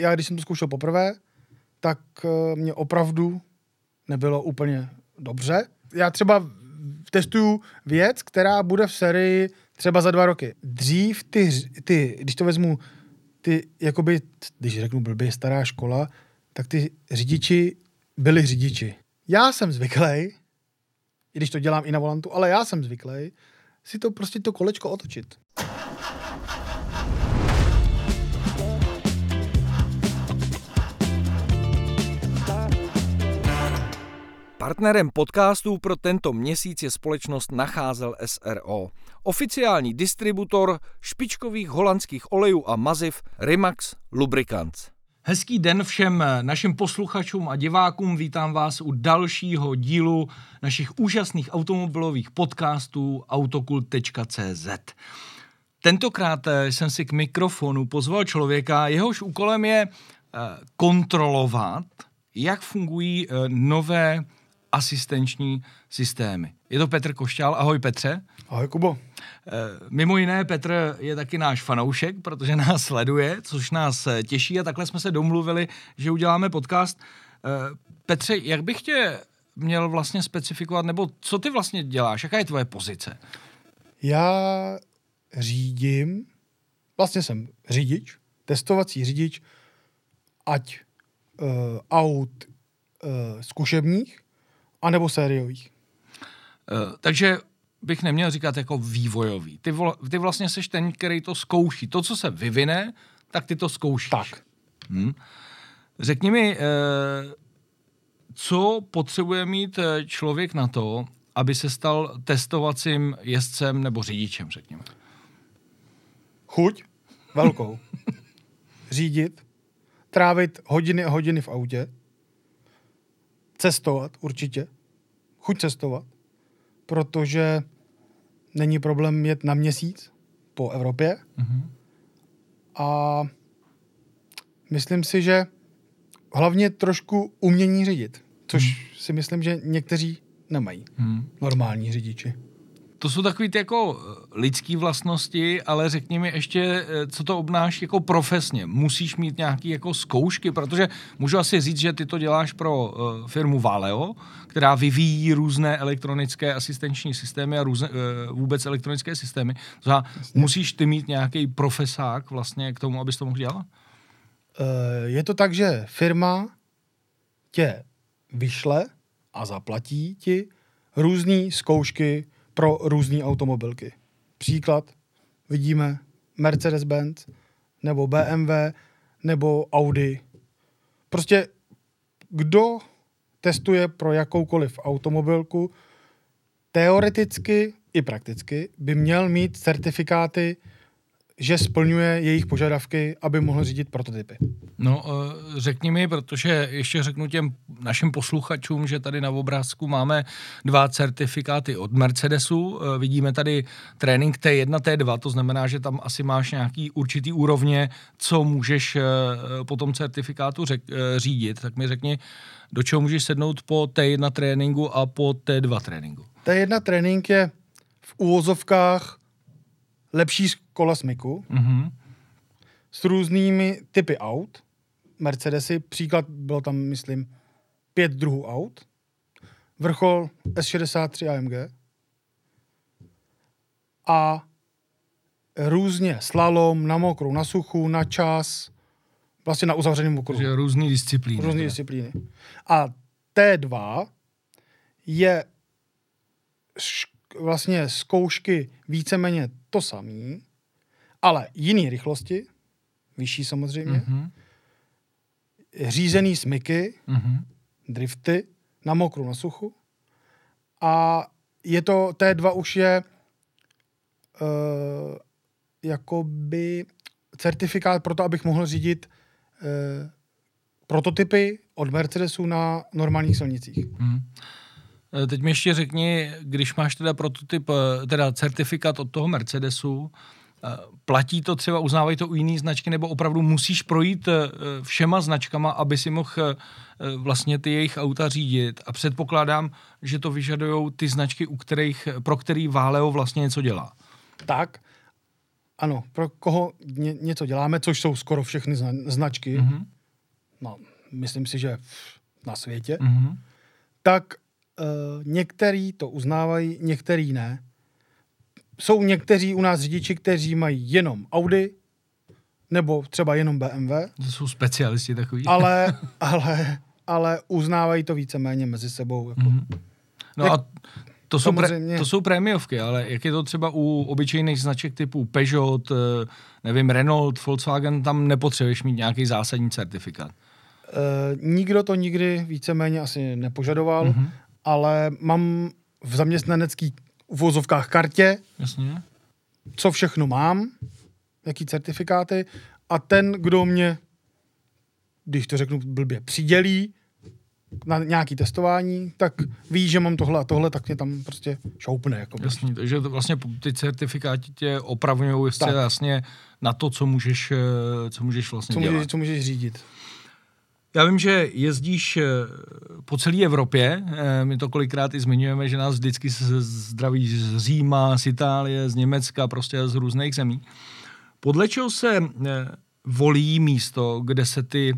Já, když jsem to zkoušel poprvé, tak eh, mě opravdu nebylo úplně dobře. Já třeba testuju věc, která bude v sérii třeba za dva roky. Dřív ty, ty když to vezmu, ty, jakoby, když řeknu blbě stará škola, tak ty řidiči byli řidiči. Já jsem zvyklý, i když to dělám i na volantu, ale já jsem zvyklý si to prostě to kolečko otočit. Partnerem podcastů pro tento měsíc je společnost Nacházel SRO. Oficiální distributor špičkových holandských olejů a maziv Rimax Lubricants. Hezký den všem našim posluchačům a divákům. Vítám vás u dalšího dílu našich úžasných automobilových podcastů autokult.cz. Tentokrát jsem si k mikrofonu pozval člověka, jehož úkolem je eh, kontrolovat, jak fungují eh, nové asistenční systémy. Je to Petr Košťál. Ahoj Petře. Ahoj Kubo. Eh, mimo jiné Petr je taky náš fanoušek, protože nás sleduje, což nás eh, těší a takhle jsme se domluvili, že uděláme podcast. Eh, Petře, jak bych tě měl vlastně specifikovat, nebo co ty vlastně děláš? Jaká je tvoje pozice? Já řídím, vlastně jsem řidič, testovací řidič, ať uh, aut uh, zkušebních, anebo sériových. Uh, takže bych neměl říkat jako vývojový. Ty, vl- ty vlastně seš ten, který to zkouší. To, co se vyvine, tak ty to zkoušíš. Tak. Hmm. Řekni mi, uh, co potřebuje mít eh, člověk na to, aby se stal testovacím jezdcem nebo řidičem, řekněme? Chuť, velkou. Řídit, trávit hodiny a hodiny v autě, cestovat určitě, chuť cestovat, protože není problém jet na měsíc po Evropě mm-hmm. a myslím si, že hlavně trošku umění řídit, což mm. si myslím, že někteří nemají. Mm. Normální řidiči to jsou takové ty jako eh, lidské vlastnosti, ale řekni mi ještě, eh, co to obnáší jako profesně. Musíš mít nějaké jako zkoušky, protože můžu asi říct, že ty to děláš pro uh, firmu Valeo, která vyvíjí různé elektronické asistenční systémy a různé, uh, vůbec elektronické systémy. To musíš ty mít nějaký profesák vlastně k tomu, abys to mohl dělat? Je to tak, že firma tě vyšle a zaplatí ti různé zkoušky, pro různé automobilky. Příklad vidíme Mercedes-Benz, nebo BMW, nebo Audi. Prostě kdo testuje pro jakoukoliv automobilku, teoreticky i prakticky by měl mít certifikáty že splňuje jejich požadavky, aby mohl řídit prototypy. No, eh, řekni mi, protože ještě řeknu těm našim posluchačům, že tady na obrázku máme dva certifikáty od Mercedesu. Eh, vidíme tady trénink T1, T2, to znamená, že tam asi máš nějaký určitý úrovně, co můžeš eh, po tom certifikátu řek, řídit. Tak mi řekni, do čeho můžeš sednout po T1 tréninku a po T2 tréninku? T1 trénink je v úvozovkách lepší kola smyku mm-hmm. s různými typy aut. Mercedesy, příklad bylo tam, myslím, pět druhů aut. Vrchol S63 AMG. A různě slalom, na mokrou, na suchu, na čas, vlastně na uzavřeném okruhu. Takže různé disciplíny. Různé disciplíny. A T2 je vlastně zkoušky víceméně to samé, ale jiný rychlosti, vyšší samozřejmě, mm-hmm. řízený smyky, mm-hmm. drifty, na mokru, na suchu. A je to, T2 už je uh, jakoby certifikát pro to, abych mohl řídit uh, prototypy od Mercedesu na normálních silnicích. Mm. Teď mi ještě řekni, když máš teda prototyp, teda certifikát od toho Mercedesu, Eh, platí to třeba, uznávají to u jiné značky, nebo opravdu musíš projít eh, všema značkama, aby si mohl eh, vlastně ty jejich auta řídit. A předpokládám, že to vyžadují ty značky, u kterých, pro který Váleo vlastně něco dělá. Tak, ano, pro koho ně, něco děláme, což jsou skoro všechny zna, značky, mm-hmm. no, myslím si, že na světě, mm-hmm. tak uh, některý to uznávají, některý ne. Jsou někteří u nás řidiči, kteří mají jenom Audi, nebo třeba jenom BMW. To jsou specialisti takový. Ale, ale, ale uznávají to víceméně mezi sebou. Jako. Mm-hmm. No Jak, a to jsou, pre, to jsou prémiovky, ale jak je to třeba u obyčejných značek typu Peugeot, eh, nevím, Renault, Volkswagen, tam nepotřebuješ mít nějaký zásadní certifikát. Uh, nikdo to nikdy víceméně asi nepožadoval, mm-hmm. Ale mám v zaměstnaneckých uvozovkách kartě, Jasně. co všechno mám, jaký certifikáty a ten, kdo mě, když to řeknu blbě, přidělí na nějaký testování, tak ví, že mám tohle a tohle, tak mě tam prostě šoupne. Jako Jasně, takže to vlastně ty certifikáty tě opravňují jasně na to, co můžeš, eh, co můžeš vlastně co dělat. Můžeš, co můžeš řídit. Já vím, že jezdíš eh, po celé Evropě, eh, my to kolikrát i zmiňujeme, že nás vždycky zdraví z Říma, z Itálie, z Německa, prostě z různých zemí. Podle čeho se volí místo, kde se ty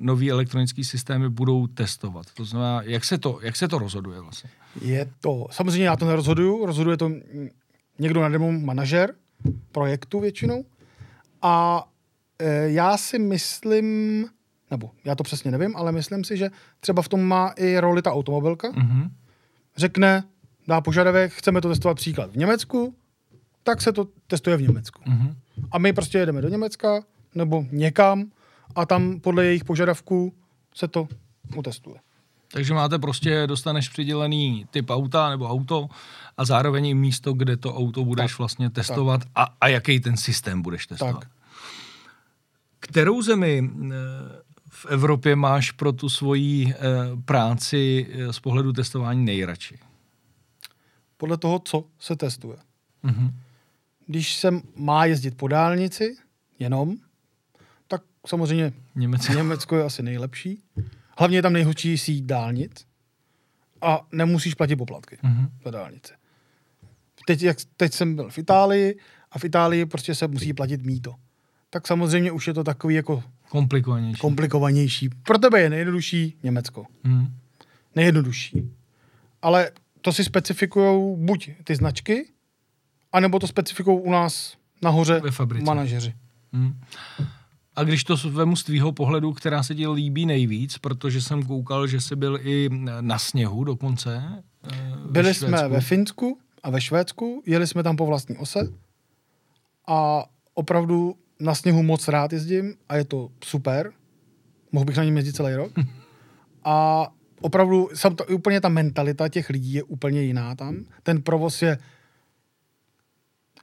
nové elektronické systémy budou testovat. To znamená, jak se to, jak se to rozhoduje vlastně? Je to, samozřejmě já to nerozhoduju, rozhoduje to někdo na demo manažer projektu většinou. A já si myslím, nebo já to přesně nevím, ale myslím si, že třeba v tom má i roli ta automobilka. Mm-hmm. Řekne, dá požadavek, chceme to testovat příklad v Německu, tak se to testuje v Německu. Mm-hmm. A my prostě jedeme do Německa, nebo někam a tam podle jejich požadavků se to utestuje. Takže máte prostě, dostaneš přidělený typ auta nebo auto a zároveň i místo, kde to auto budeš tak, vlastně testovat a, a jaký ten systém budeš testovat. Tak. Kterou zemi eh, v Evropě máš pro tu svoji eh, práci eh, z pohledu testování nejradši? Podle toho, co se testuje. Mm-hmm. Když se má jezdit po dálnici jenom, samozřejmě Německo. Německo je asi nejlepší. Hlavně je tam nejhustší síť dálnic a nemusíš platit poplatky mm-hmm. za dálnice. Teď, jak, teď jsem byl v Itálii a v Itálii prostě se musí platit míto. Tak samozřejmě už je to takový jako komplikovanější. komplikovanější. Pro tebe je nejjednodušší Německo. Mm. Nejjednodušší. Ale to si specifikují buď ty značky, anebo to specifikují u nás nahoře Ve fabrice. manažeři. Mm. A když to vemu z tvýho pohledu, která se ti líbí nejvíc, protože jsem koukal, že jsi byl i na sněhu dokonce. Eh, Byli Švédsku. jsme ve Finsku a ve Švédsku, jeli jsme tam po vlastní ose a opravdu na sněhu moc rád jezdím a je to super. Mohl bych na něm jezdit celý rok. a opravdu, sam to, úplně ta mentalita těch lidí je úplně jiná tam. Ten provoz je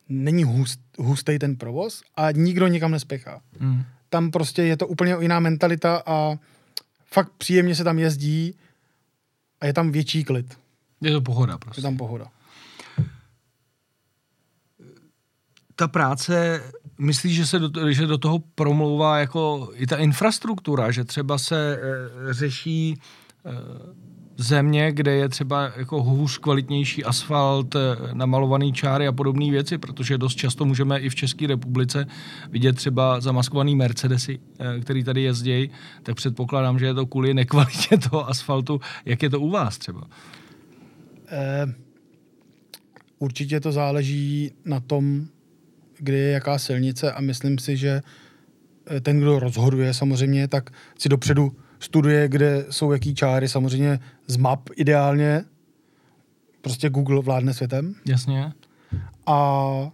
není hust, hustý ten provoz a nikdo nikam nespěchá. Mm tam prostě je to úplně jiná mentalita a fakt příjemně se tam jezdí a je tam větší klid. Je to pohoda prostě. Je tam pohoda. Ta práce, myslíš, že se do, že do toho promlouvá jako i ta infrastruktura, že třeba se e, řeší e, země, kde je třeba jako hůř kvalitnější asfalt, eh, namalovaný čáry a podobné věci, protože dost často můžeme i v České republice vidět třeba zamaskovaný Mercedesy, eh, který tady jezdí, tak předpokládám, že je to kvůli nekvalitě toho asfaltu. Jak je to u vás třeba? Eh, určitě to záleží na tom, kde je jaká silnice a myslím si, že eh, ten, kdo rozhoduje samozřejmě, tak si dopředu studuje, kde jsou jaký čáry, samozřejmě z map ideálně. Prostě Google vládne světem. Jasně. A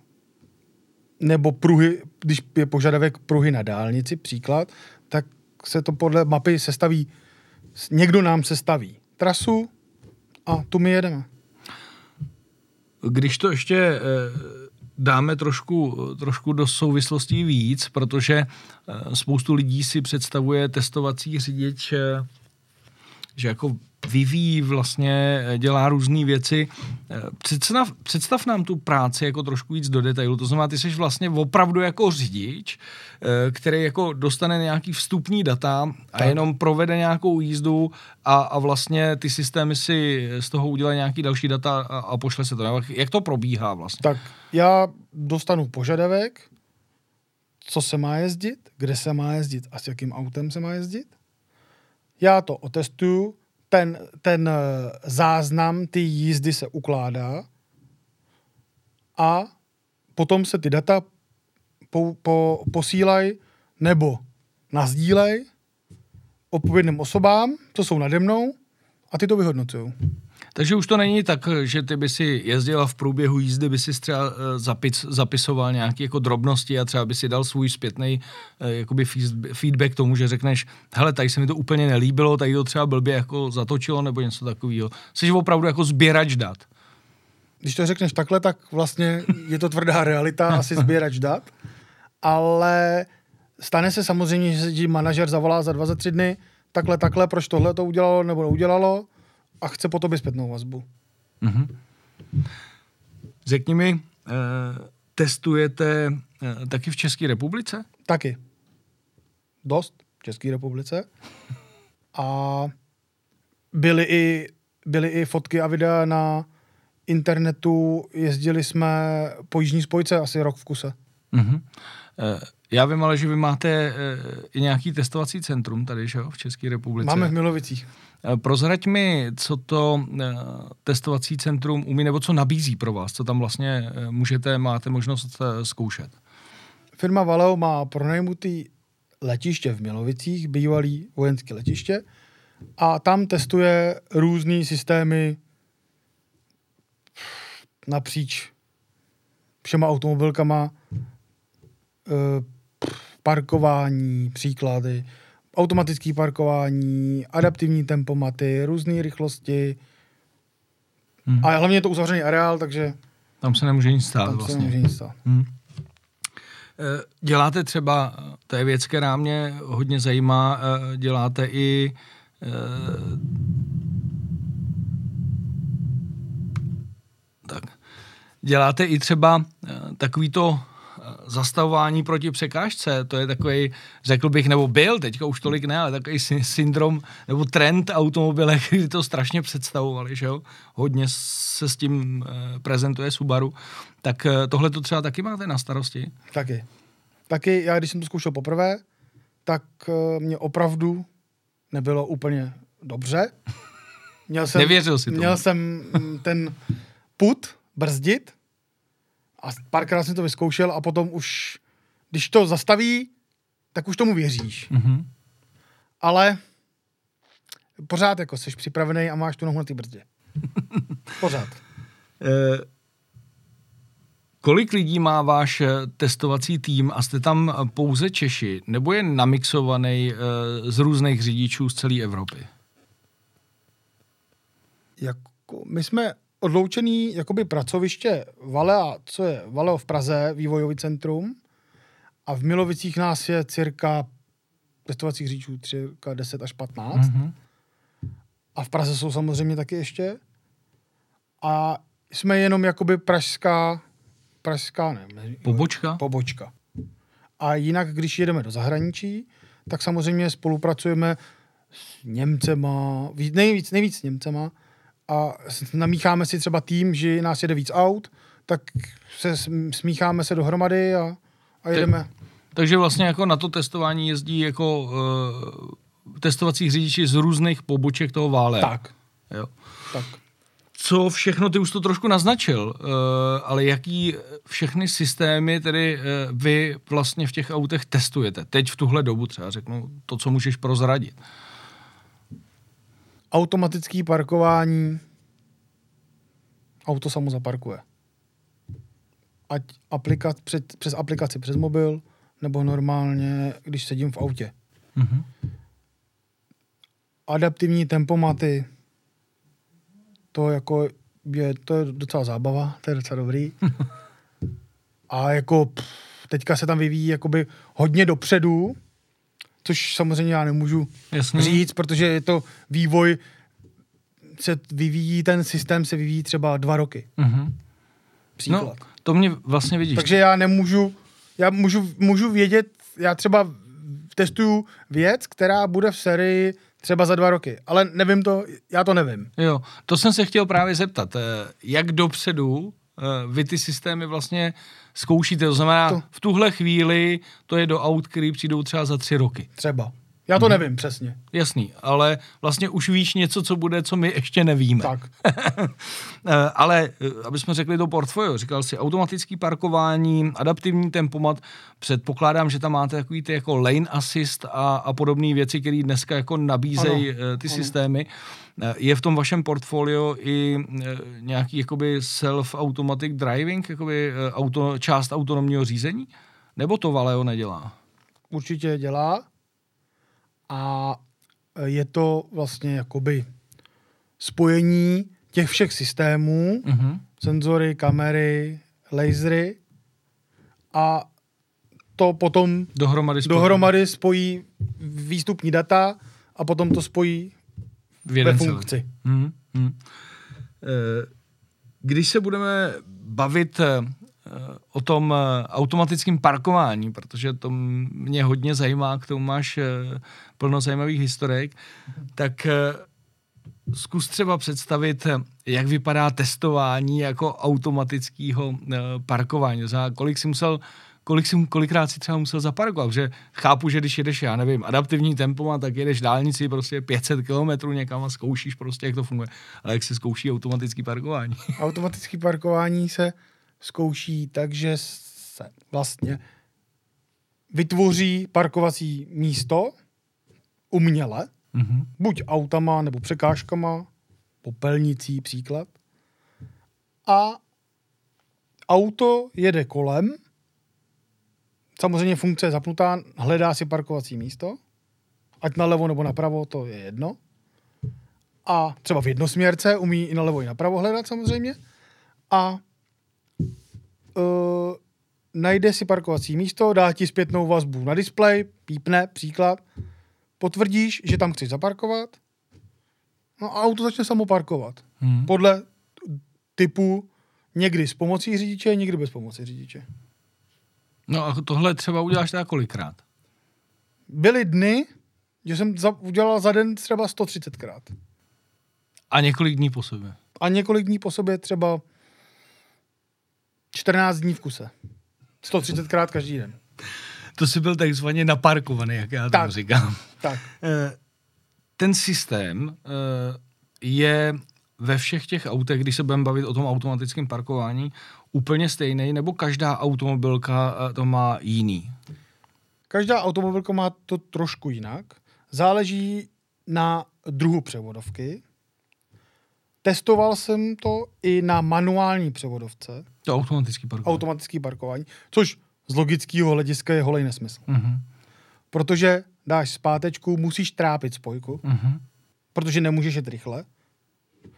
nebo pruhy, když je požadavek pruhy na dálnici, příklad, tak se to podle mapy sestaví, někdo nám sestaví trasu a tu my jedeme. Když to ještě eh, dáme trošku, trošku do souvislostí víc, protože eh, spoustu lidí si představuje testovací řidič, eh, že jako vyvíjí vlastně, eh, dělá různé věci. Představ, představ nám tu práci jako trošku víc do detailu. To znamená, ty jsi vlastně opravdu jako řidič, který jako dostane nějaký vstupní data a tak. jenom provede nějakou jízdu a, a vlastně ty systémy si z toho udělají nějaký další data a, a pošle se to. Jak to probíhá vlastně? Tak já dostanu požadavek co se má jezdit, kde se má jezdit a s jakým autem se má jezdit. Já to otestuju, ten, ten eh, záznam ty jízdy se ukládá a potom se ty data po, po, posílají nebo nazdílej odpovědným osobám, co jsou nade mnou a ty to vyhodnocují. Takže už to není tak, že ty by si jezdila v průběhu jízdy, by si třeba eh, zapis, zapisoval nějaké jako drobnosti a třeba by si dal svůj zpětný eh, jakoby feedback tomu, že řekneš, hele, tady se mi to úplně nelíbilo, tady to třeba blbě jako zatočilo nebo něco takového. Jsi opravdu jako sběrač dat. Když to řekneš takhle, tak vlastně je to tvrdá realita, asi sběrač dat, ale stane se samozřejmě, že se ti manažer zavolá za dva, za tři dny, takhle, takhle, proč tohle to udělalo nebo neudělalo a chce po tobě zpětnou vazbu. Mm-hmm. Řekni mi, eh, testujete eh, taky v České republice? Taky. Dost v České republice. A byly i, byly i fotky a videa na internetu. Jezdili jsme po Jižní spojce asi rok v kuse. Mm-hmm. Já vím ale, že vy máte e, i nějaký testovací centrum tady, že jo, v České republice. Máme v Milovicích. E, prozrať mi, co to e, testovací centrum umí, nebo co nabízí pro vás, co tam vlastně můžete, máte možnost zkoušet. Firma Valeo má pronajmutý letiště v Milovicích, bývalý vojenské letiště, a tam testuje různé systémy napříč všema automobilkama, parkování, příklady, automatické parkování, adaptivní tempomaty, různé rychlosti. Hmm. A hlavně je to uzavřený areál, takže... Tam se nemůže nic stát tam vlastně. se nemůže nic stát. Hmm. Děláte třeba, to je věc, která mě hodně zajímá, eh, děláte i eh, tak. Děláte i třeba takový to zastavování proti překážce, to je takový, řekl bych, nebo byl, teďka už tolik ne, ale takový syndrom nebo trend automobilek, kdy to strašně představovali, že jo? Hodně se s tím e, prezentuje Subaru. Tak e, tohle to třeba taky máte na starosti? Taky. Taky, já když jsem to zkoušel poprvé, tak e, mě opravdu nebylo úplně dobře. Měl jsem, Nevěřil si tomu. Měl jsem ten put brzdit a párkrát jsem to vyzkoušel a potom už, když to zastaví, tak už tomu věříš. Mm-hmm. Ale pořád jako jsi připravený a máš tu nohu na té brzdě. pořád. Eh, kolik lidí má váš eh, testovací tým a jste tam pouze Češi, nebo je namixovaný eh, z různých řidičů z celé Evropy? Jako, my jsme odloučený jakoby pracoviště Valea, co je Valeo v Praze, vývojový centrum, a v Milovicích nás je cirka testovacích říčů cirka 10 až 15. Mm-hmm. A v Praze jsou samozřejmě taky ještě. A jsme jenom jakoby pražská, pražská, ne, pobočka? Pobočka. A jinak, když jedeme do zahraničí, tak samozřejmě spolupracujeme s Němcema, nejvíc, nejvíc s Němcema, a namícháme si třeba tým, že nás jede víc aut, tak se smícháme se dohromady a, a jedeme. Tak, takže vlastně jako na to testování jezdí jako uh, testovací řidiči z různých poboček toho vále. Tak. Jo. Tak. Co všechno, ty už to trošku naznačil, uh, ale jaký všechny systémy tedy uh, vy vlastně v těch autech testujete? Teď v tuhle dobu třeba řeknu to, co můžeš prozradit automatické parkování, auto samo zaparkuje. Ať aplikat, před, přes aplikaci přes mobil, nebo normálně, když sedím v autě. Mm-hmm. Adaptivní tempomaty, to jako je, to je docela zábava, to je docela dobrý. A jako pff, teďka se tam vyvíjí jakoby hodně dopředu, což samozřejmě já nemůžu Jasně. říct, protože je to vývoj, se vyvíjí, ten systém se vyvíjí třeba dva roky. Mm-hmm. Příklad. No, to mě vlastně vidíš. Takže já nemůžu, já můžu, můžu vědět, já třeba testuju věc, která bude v sérii třeba za dva roky, ale nevím to, já to nevím. Jo, to jsem se chtěl právě zeptat, eh, jak dopředu uh, vy ty systémy vlastně zkoušíte. To znamená, to. v tuhle chvíli to je do aut, který přijdou třeba za tři roky. Třeba. Já to hmm. nevím přesně. Jasný, ale vlastně už víš něco, co bude, co my ještě nevíme. Tak. Eh, ale, eh, aby jsme řekli to portfolio, říkal si automatický parkování, adaptivní tempomat, předpokládám, že tam máte takový ty jako lane assist a, a podobné věci, které dneska jako nabízejí ano, ty ano. systémy. Je v tom vašem portfolio i nějaký jakoby self-automatic driving, jakoby auto, část autonomního řízení? Nebo to Valeo nedělá? Určitě dělá a je to vlastně jakoby spojení těch všech systémů, mm-hmm. senzory, kamery, lasery a to potom dohromady spojí, dohromady spojí výstupní data a potom to spojí ve funkci. Mm-hmm. Když se budeme bavit eh, o tom automatickém parkování, protože to mě hodně zajímá, k tomu máš plno zajímavých historek, tak zkus třeba představit, jak vypadá testování jako automatického parkování. Znamená, kolik si musel kolik si, kolikrát si třeba musel zaparkovat, že chápu, že když jedeš, já nevím, adaptivní tempo, tak jedeš dálnici prostě 500 km někam a zkoušíš prostě, jak to funguje. Ale jak se zkouší automatický parkování? Automatický parkování se zkouší tak, že se vlastně vytvoří parkovací místo uměle, mm-hmm. buď autama nebo překážkama, popelnicí příklad. A auto jede kolem, samozřejmě funkce je zapnutá, hledá si parkovací místo, ať nalevo nebo napravo, to je jedno. A třeba v jednosměrce umí i nalevo i napravo hledat samozřejmě. A uh, najde si parkovací místo, dá ti zpětnou vazbu na displej, pípne, příklad, potvrdíš, že tam chceš zaparkovat, no a auto začne samo parkovat. Hmm. Podle typu někdy s pomocí řidiče, někdy bez pomoci řidiče. No a tohle třeba uděláš teda kolikrát? Byly dny, že jsem za, udělal za den třeba 130krát. A několik dní po sobě? A několik dní po sobě třeba 14 dní v kuse. 130krát každý den. To si byl takzvaně naparkovaný, jak já tak, říkám. Tak. Eh, ten systém eh, je ve všech těch autech, když se budeme bavit o tom automatickém parkování, úplně stejný, nebo každá automobilka eh, to má jiný? Každá automobilka má to trošku jinak. Záleží na druhu převodovky. Testoval jsem to i na manuální převodovce. To automatický parkování. Automatický parkování, což z logického hlediska je holej nesmysl. Uh-huh. Protože dáš zpátečku, musíš trápit spojku, uh-huh. protože nemůžeš jet rychle.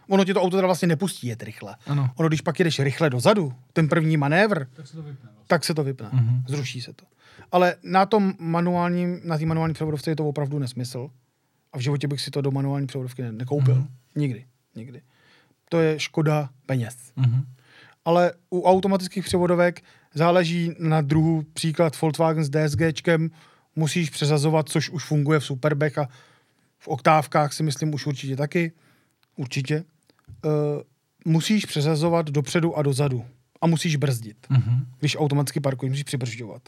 Ono ti to auto teda vlastně nepustí jet rychle. Ano. Ono, když pak jedeš rychle dozadu, ten první manévr, tak se to vypne. Vlastně. Tak se to vypne. Uh-huh. Zruší se to. Ale na tom manuálním, na té manuální převodovce je to opravdu nesmysl. A v životě bych si to do manuální převodovky ne- nekoupil. Uh-huh. Nikdy. Nikdy. To je škoda peněz. Uh-huh. Ale u automatických převodovek záleží na druhu, příklad Volkswagen s DSGčkem, musíš přezazovat, což už funguje v Superbech a v oktávkách si myslím už určitě taky. Určitě. Uh, musíš přezazovat dopředu a dozadu. A musíš brzdit. Uh-huh. Když automaticky parkuješ, musíš přibržďovat.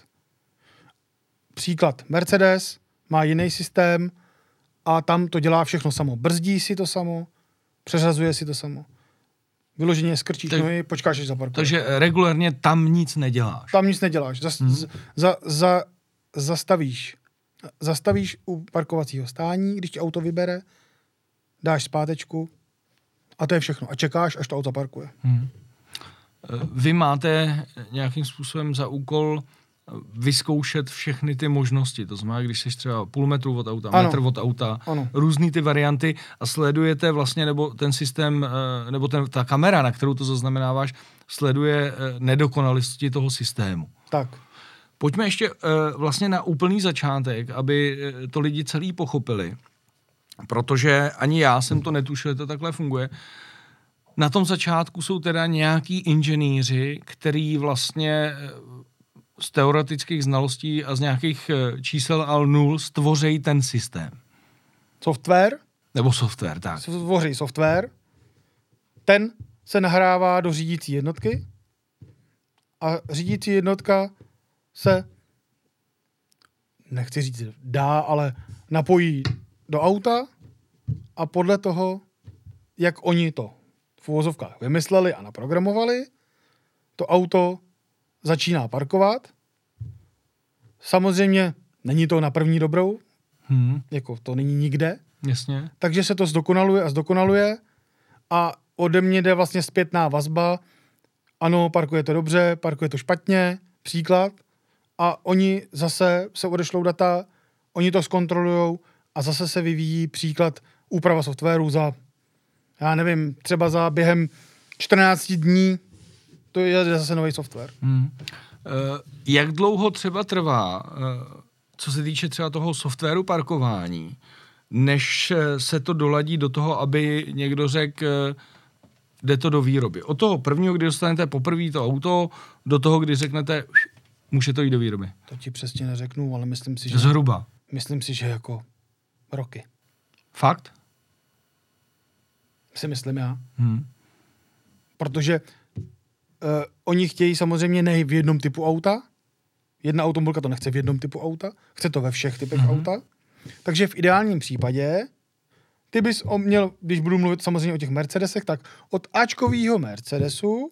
Příklad. Mercedes má jiný systém a tam to dělá všechno samo. Brzdí si to samo, přeřazuje si to samo. Vyloženě skrčíš tak, nohy, počkáš, až zaparkuješ. Takže regulérně tam nic neděláš. Tam nic neděláš. Zas, hmm. za, za, zastavíš. Zastavíš u parkovacího stání, když ti auto vybere, dáš zpátečku a to je všechno. A čekáš, až to auto parkuje. Hmm. Vy máte nějakým způsobem za úkol vyzkoušet všechny ty možnosti. To znamená, když jsi třeba půl metru od auta, ano. metr od auta, ano. různý ty varianty a sledujete vlastně, nebo ten systém, eh, nebo ten, ta kamera, na kterou to zaznamenáváš, sleduje eh, nedokonalosti toho systému. Tak. Pojďme ještě uh, vlastně na úplný začátek, aby to lidi celý pochopili, protože ani já jsem to netušil, že to takhle funguje. Na tom začátku jsou teda nějaký inženýři, který vlastně z teoretických znalostí a z nějakých čísel a nul stvořejí ten systém. Software? Nebo software, tak. Stvoří software. Ten se nahrává do řídící jednotky a řídící jednotka se, nechci říct dá, ale napojí do auta a podle toho, jak oni to v uvozovkách vymysleli a naprogramovali, to auto začíná parkovat. Samozřejmě není to na první dobrou, Hmm, jako to není nikde, jasně. takže se to zdokonaluje a zdokonaluje a ode mě jde vlastně zpětná vazba. Ano, parkuje to dobře, parkuje to špatně, příklad. A oni zase se odešlou data, oni to zkontrolujou a zase se vyvíjí příklad úprava softwaru za, já nevím, třeba za během 14 dní to je zase nový software. Hmm. Eh, Jak dlouho třeba trvá, eh, co se týče třeba toho softwaru parkování, než eh, se to doladí do toho, aby někdo řekl, eh, jde to do výroby. Od toho prvního, kdy dostanete poprvé to auto, do toho, kdy řeknete, může to jít do výroby. To ti přesně neřeknu, ale myslím si, že, Zhruba. myslím si, že jako roky. Fakt? Si myslím já. Hmm. protože uh, oni chtějí samozřejmě ne v jednom typu auta. Jedna automobilka to nechce v jednom typu auta, chce to ve všech typech Mhm. mm-hmm. auta. Takže v ideálním případě ty bys o, měl, když budu mluvit samozřejmě o těch Mercedesech, tak od Ačkovýho Mercedesu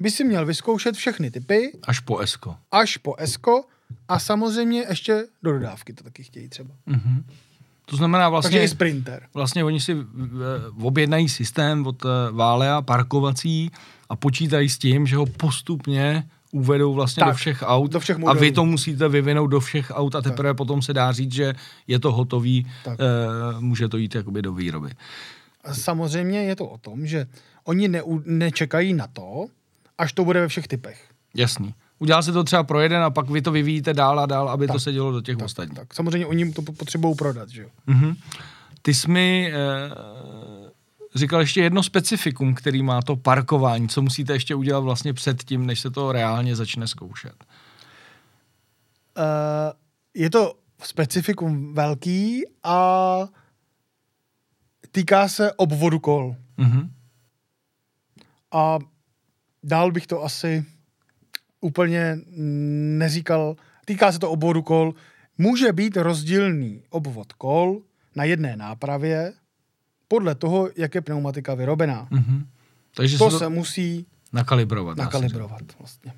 by si měl vyzkoušet všechny typy, Až po Esko. až po Esko a samozřejmě ještě do dodávky to taky chtějí třeba. Mhm. To znamená vlastně... Takže i Sprinter. Vlastně oni si eh, objednají systém od eh, Válea parkovací a počítají s tím, že ho postupně uvedou vlastně Tak, do všech aut do všech a modelů. vy to musíte vyvinout do všech aut a teprve potom se dá říct, že je to hotový, Tak. eh, může to jít jakoby do výroby. A samozřejmě je to o tom, že oni ne, nečekají na to, až to bude ve všech typech. Jasný. Udělá se to třeba pro jeden a pak vy to vyvíjíte dál a dál, aby tak. to se dělo do těch Tak, ostatních. tak samozřejmě oni to potřebují prodat, že jo. Mhm. Ty jsi mi eh, říkal ještě jedno specifikum, který má to parkování, co musíte ještě udělat vlastně před tím, než se to reálně začne zkoušet. Uh, je to specifikum velký a týká se obvodu kol. Mhm. A dál bych to asi úplně neříkal. Týká se to obvodu kol. Může být rozdílný obvod kol na jedné nápravě podle toho, jak je pneumatika vyrobená. Mhm. Takže To se to se musí nakalibrovat. nakalibrovat vlastně.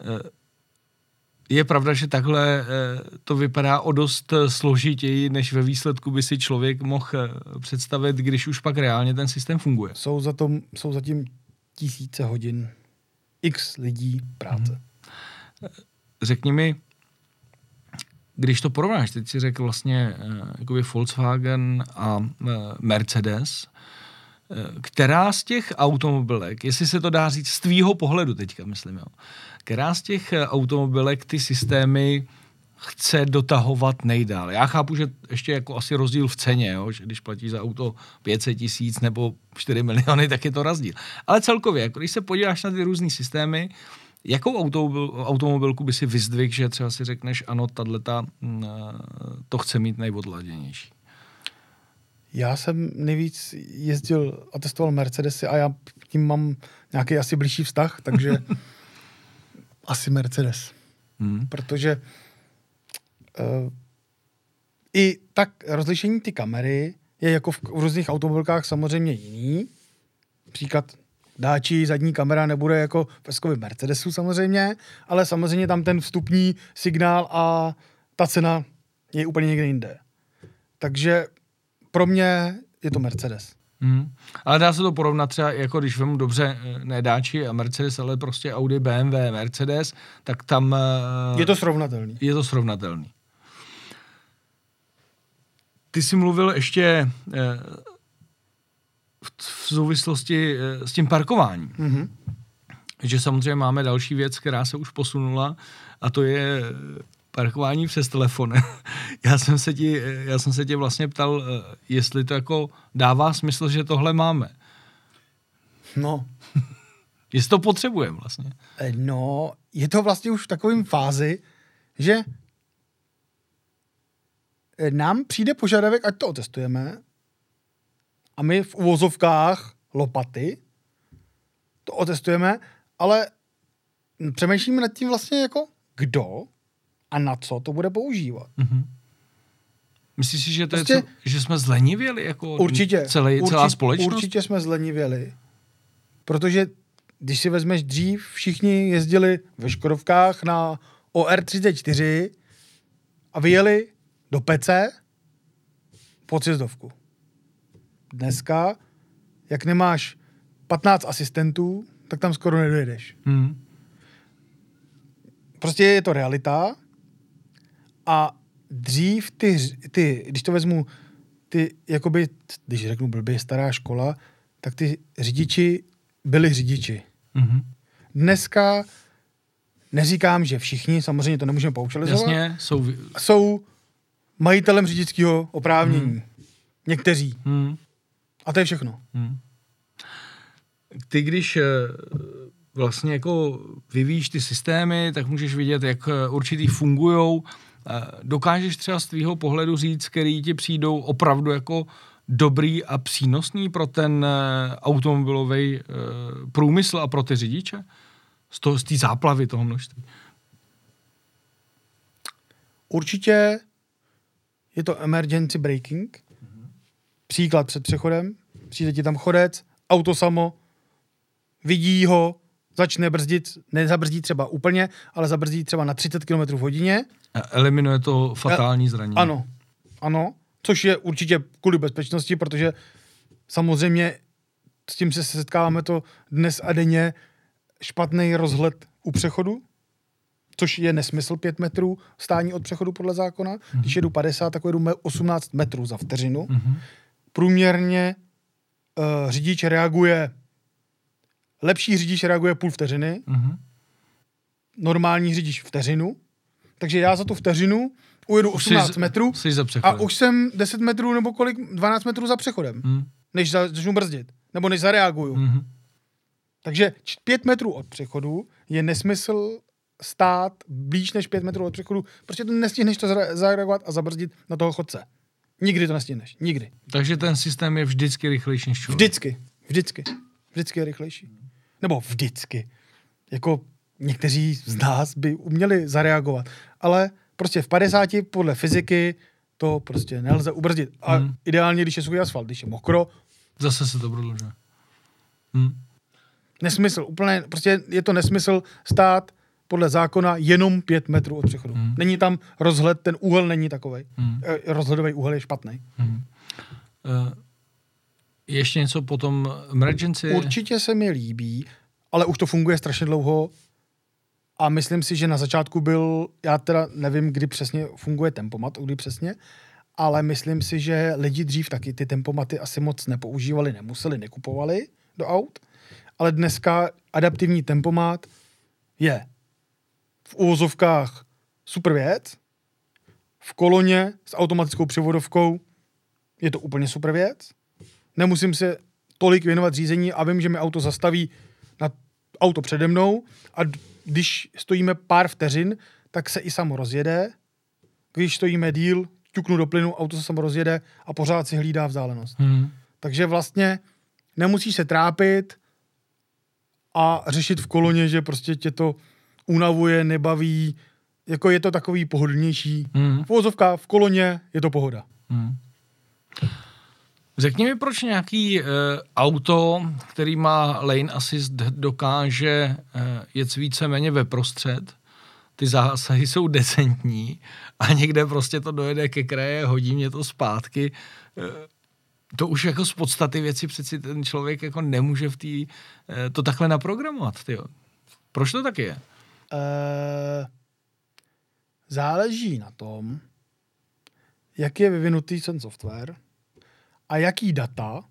Eh, Je pravda, že takhle eh, to vypadá o dost eh, složitěji, než ve výsledku by si člověk mohl představit, když už pak reálně ten systém funguje. Jsou, za tom, jsou zatím tisíce hodin x lidí práce. Řekni mi, když to porovnáš, teď si řekl vlastně eh, jakoby Volkswagen a eh, Mercedes, eh, která z těch automobilek, jestli se to dá říct z tvýho pohledu teďka, myslím, jo, která z těch automobilek ty systémy chce dotahovat nejdál. Já chápu, že ještě jako asi rozdíl v ceně, jo? že když platí za auto 500 tisíc nebo 4 miliony, tak je to rozdíl. Ale celkově, jako když se podíváš na ty různé systémy, jakou automobil, automobilku by si vyzdvih, že třeba si řekneš, ano, tato to chce mít nejodladěnější. Já jsem nejvíc jezdil a testoval Mercedesy a já tím mám nějaký asi blížší vztah, takže asi Mercedes. Hmm. Protože uh, i tak rozlišení ty kamery je jako v, v různých automobilkách samozřejmě jiný. Příklad dáči, zadní kamera nebude jako v Mercedesu samozřejmě, ale samozřejmě tam ten vstupní signál a ta cena je úplně někde jinde. Takže pro mě je to Mercedes. Hmm. Ale dá se to porovnat třeba, jako když vemu dobře, eh, ne Dači a Mercedes, ale prostě Audi, BMW, Mercedes, tak tam eh, Je to srovnatelný. je to srovnatelný. Ty jsi mluvil ještě eh, v, souvislosti eh, s tím parkováním, Mhm. že samozřejmě máme další věc, která se už posunula a to je parkování přes telefon. já, jsem se ti, já jsem se tě vlastně ptal, eh, jestli to jako dává smysl, že tohle máme. No, Jestli to potřebujeme vlastně. No, je to vlastně už v takovém fázi, že nám přijde požadavek, ať to otestujeme, a my v uvozovkách lopaty to otestujeme, ale přemýšlíme nad tím vlastně jako, kdo a na co to bude používat. Mhm. Myslíš si, že, to Prostě- je, co, že jsme zlenivěli jako Určitě. celý, celá určitě, společnost? Určitě jsme zlenivěli. Protože když si vezmeš dřív, všichni jezdili ve Škodovkách na OR34 a vyjeli do Pece po cjezdovku. Dneska, jak nemáš 15 asistentů, tak tam skoro nedojedeš. Hmm. Prostě je to realita a dřív ty, ty když to vezmu, ty, jakoby, když řeknu blbě, stará škola, tak ty řidiči byli řidiči. Mhm. Dneska neříkám, že všichni, samozřejmě to nemůžeme paušalizovat, Jasně, jsou... jsou majitelem řidičského oprávnění. Hmm. Někteří. Hmm. A to je všechno. Hmm. Ty, když eh, vlastně jako vyvíjíš ty systémy, tak můžeš vidět, jak eh, určitý fungují. Dokážeš třeba z tvýho pohledu říct, který ti přijdou opravdu jako dobrý a přínosný pro ten eh, automobilový eh, průmysl a pro ty řidiče? Z toho- Z té záplavy toho množství. Určitě je to emergency braking. Příklad před přechodem. Přijde ti tam chodec, auto samo, vidí ho, začne brzdit, nezabrzdí třeba úplně, ale zabrzdí třeba na 30 km v hodině. A Eliminuje to fatální zranění. Ano, ano, což je určitě kvůli bezpečnosti, protože samozřejmě s tím se setkáváme to dnes a denně špatný rozhled u přechodu, což je nesmysl 5 metrů stání od přechodu podle zákona. Mm-hmm. Když jedu 50, tak jedu me- 18 metrů za vteřinu. Mhm. Průměrně uh, řidič reaguje, lepší řidič reaguje půl vteřiny, Mhm. normální řidič vteřinu, takže já za tu vteřinu ujedu 18 Jsi- metrů Jsi za a už jsem 10 metrů nebo kolik, 12 metrů za přechodem, Mhm. než za- začnu brzdit, nebo než zareaguju. Mhm. Takže 5 metrů od přechodu je nesmysl stát blíž než 5 metrů od přechodu, protože to nestihneš to zare- zareagovat a zabrzdit na toho chodce. Nikdy to nestihneš. Nikdy. Takže ten systém je vždycky rychlejší než člověk. Vždycky. Vždycky. Vždycky je rychlejší. Nebo vždycky. Jako někteří z nás by uměli zareagovat. Ale prostě v 50 podle fyziky to prostě nelze ubrzdit. A Hmm. ideálně, když je suchý asfalt, když je mokro, Zase se to prodlužuje. Hm. nesmysl. Úplně, prostě je to nesmysl stát podle zákona jenom 5 metrů od přechodu. Hmm. Není tam rozhled, ten úhel není takový. Hmm. Rozhledový úhel je špatný. Hmm. Uh, ještě něco potom emergency? Určitě se mi líbí, ale už to funguje strašně dlouho a myslím si, že na začátku byl, já teda nevím, kdy přesně funguje tempomat, kdy přesně, ale myslím si, že lidi dřív taky ty tempomaty asi moc nepoužívali, nemuseli, nekupovali do aut, ale dneska adaptivní tempomat je v úvozovkách super věc, v koloně s automatickou převodovkou je to úplně super věc, nemusím se tolik věnovat řízení a vím, že mi auto zastaví na auto přede mnou a když stojíme pár vteřin, tak se i samo rozjede. Když stojíme díl, ťuknu do plynu, auto se samo rozjede a pořád si hlídá vzdálenost. Hmm. Takže vlastně nemusíš se trápit a řešit v koloně, že prostě tě to unavuje, nebaví, jako je to takový pohodlnější. Hmm. Vozovka v koloně je to pohoda. Hmm. Řekni mi, proč nějaký uh, auto, který má lane assist, dokáže uh, jet víceméně ve prostřed, ty zásahy jsou decentní a někde prostě to dojede ke kraje, hodí mě to zpátky. Uh, to už jako z podstaty věci přeci ten člověk jako nemůže v tý, to takhle naprogramovat. Tyjo. Proč to tak je? Eh, záleží na tom, jak je vyvinutý ten software a jaký data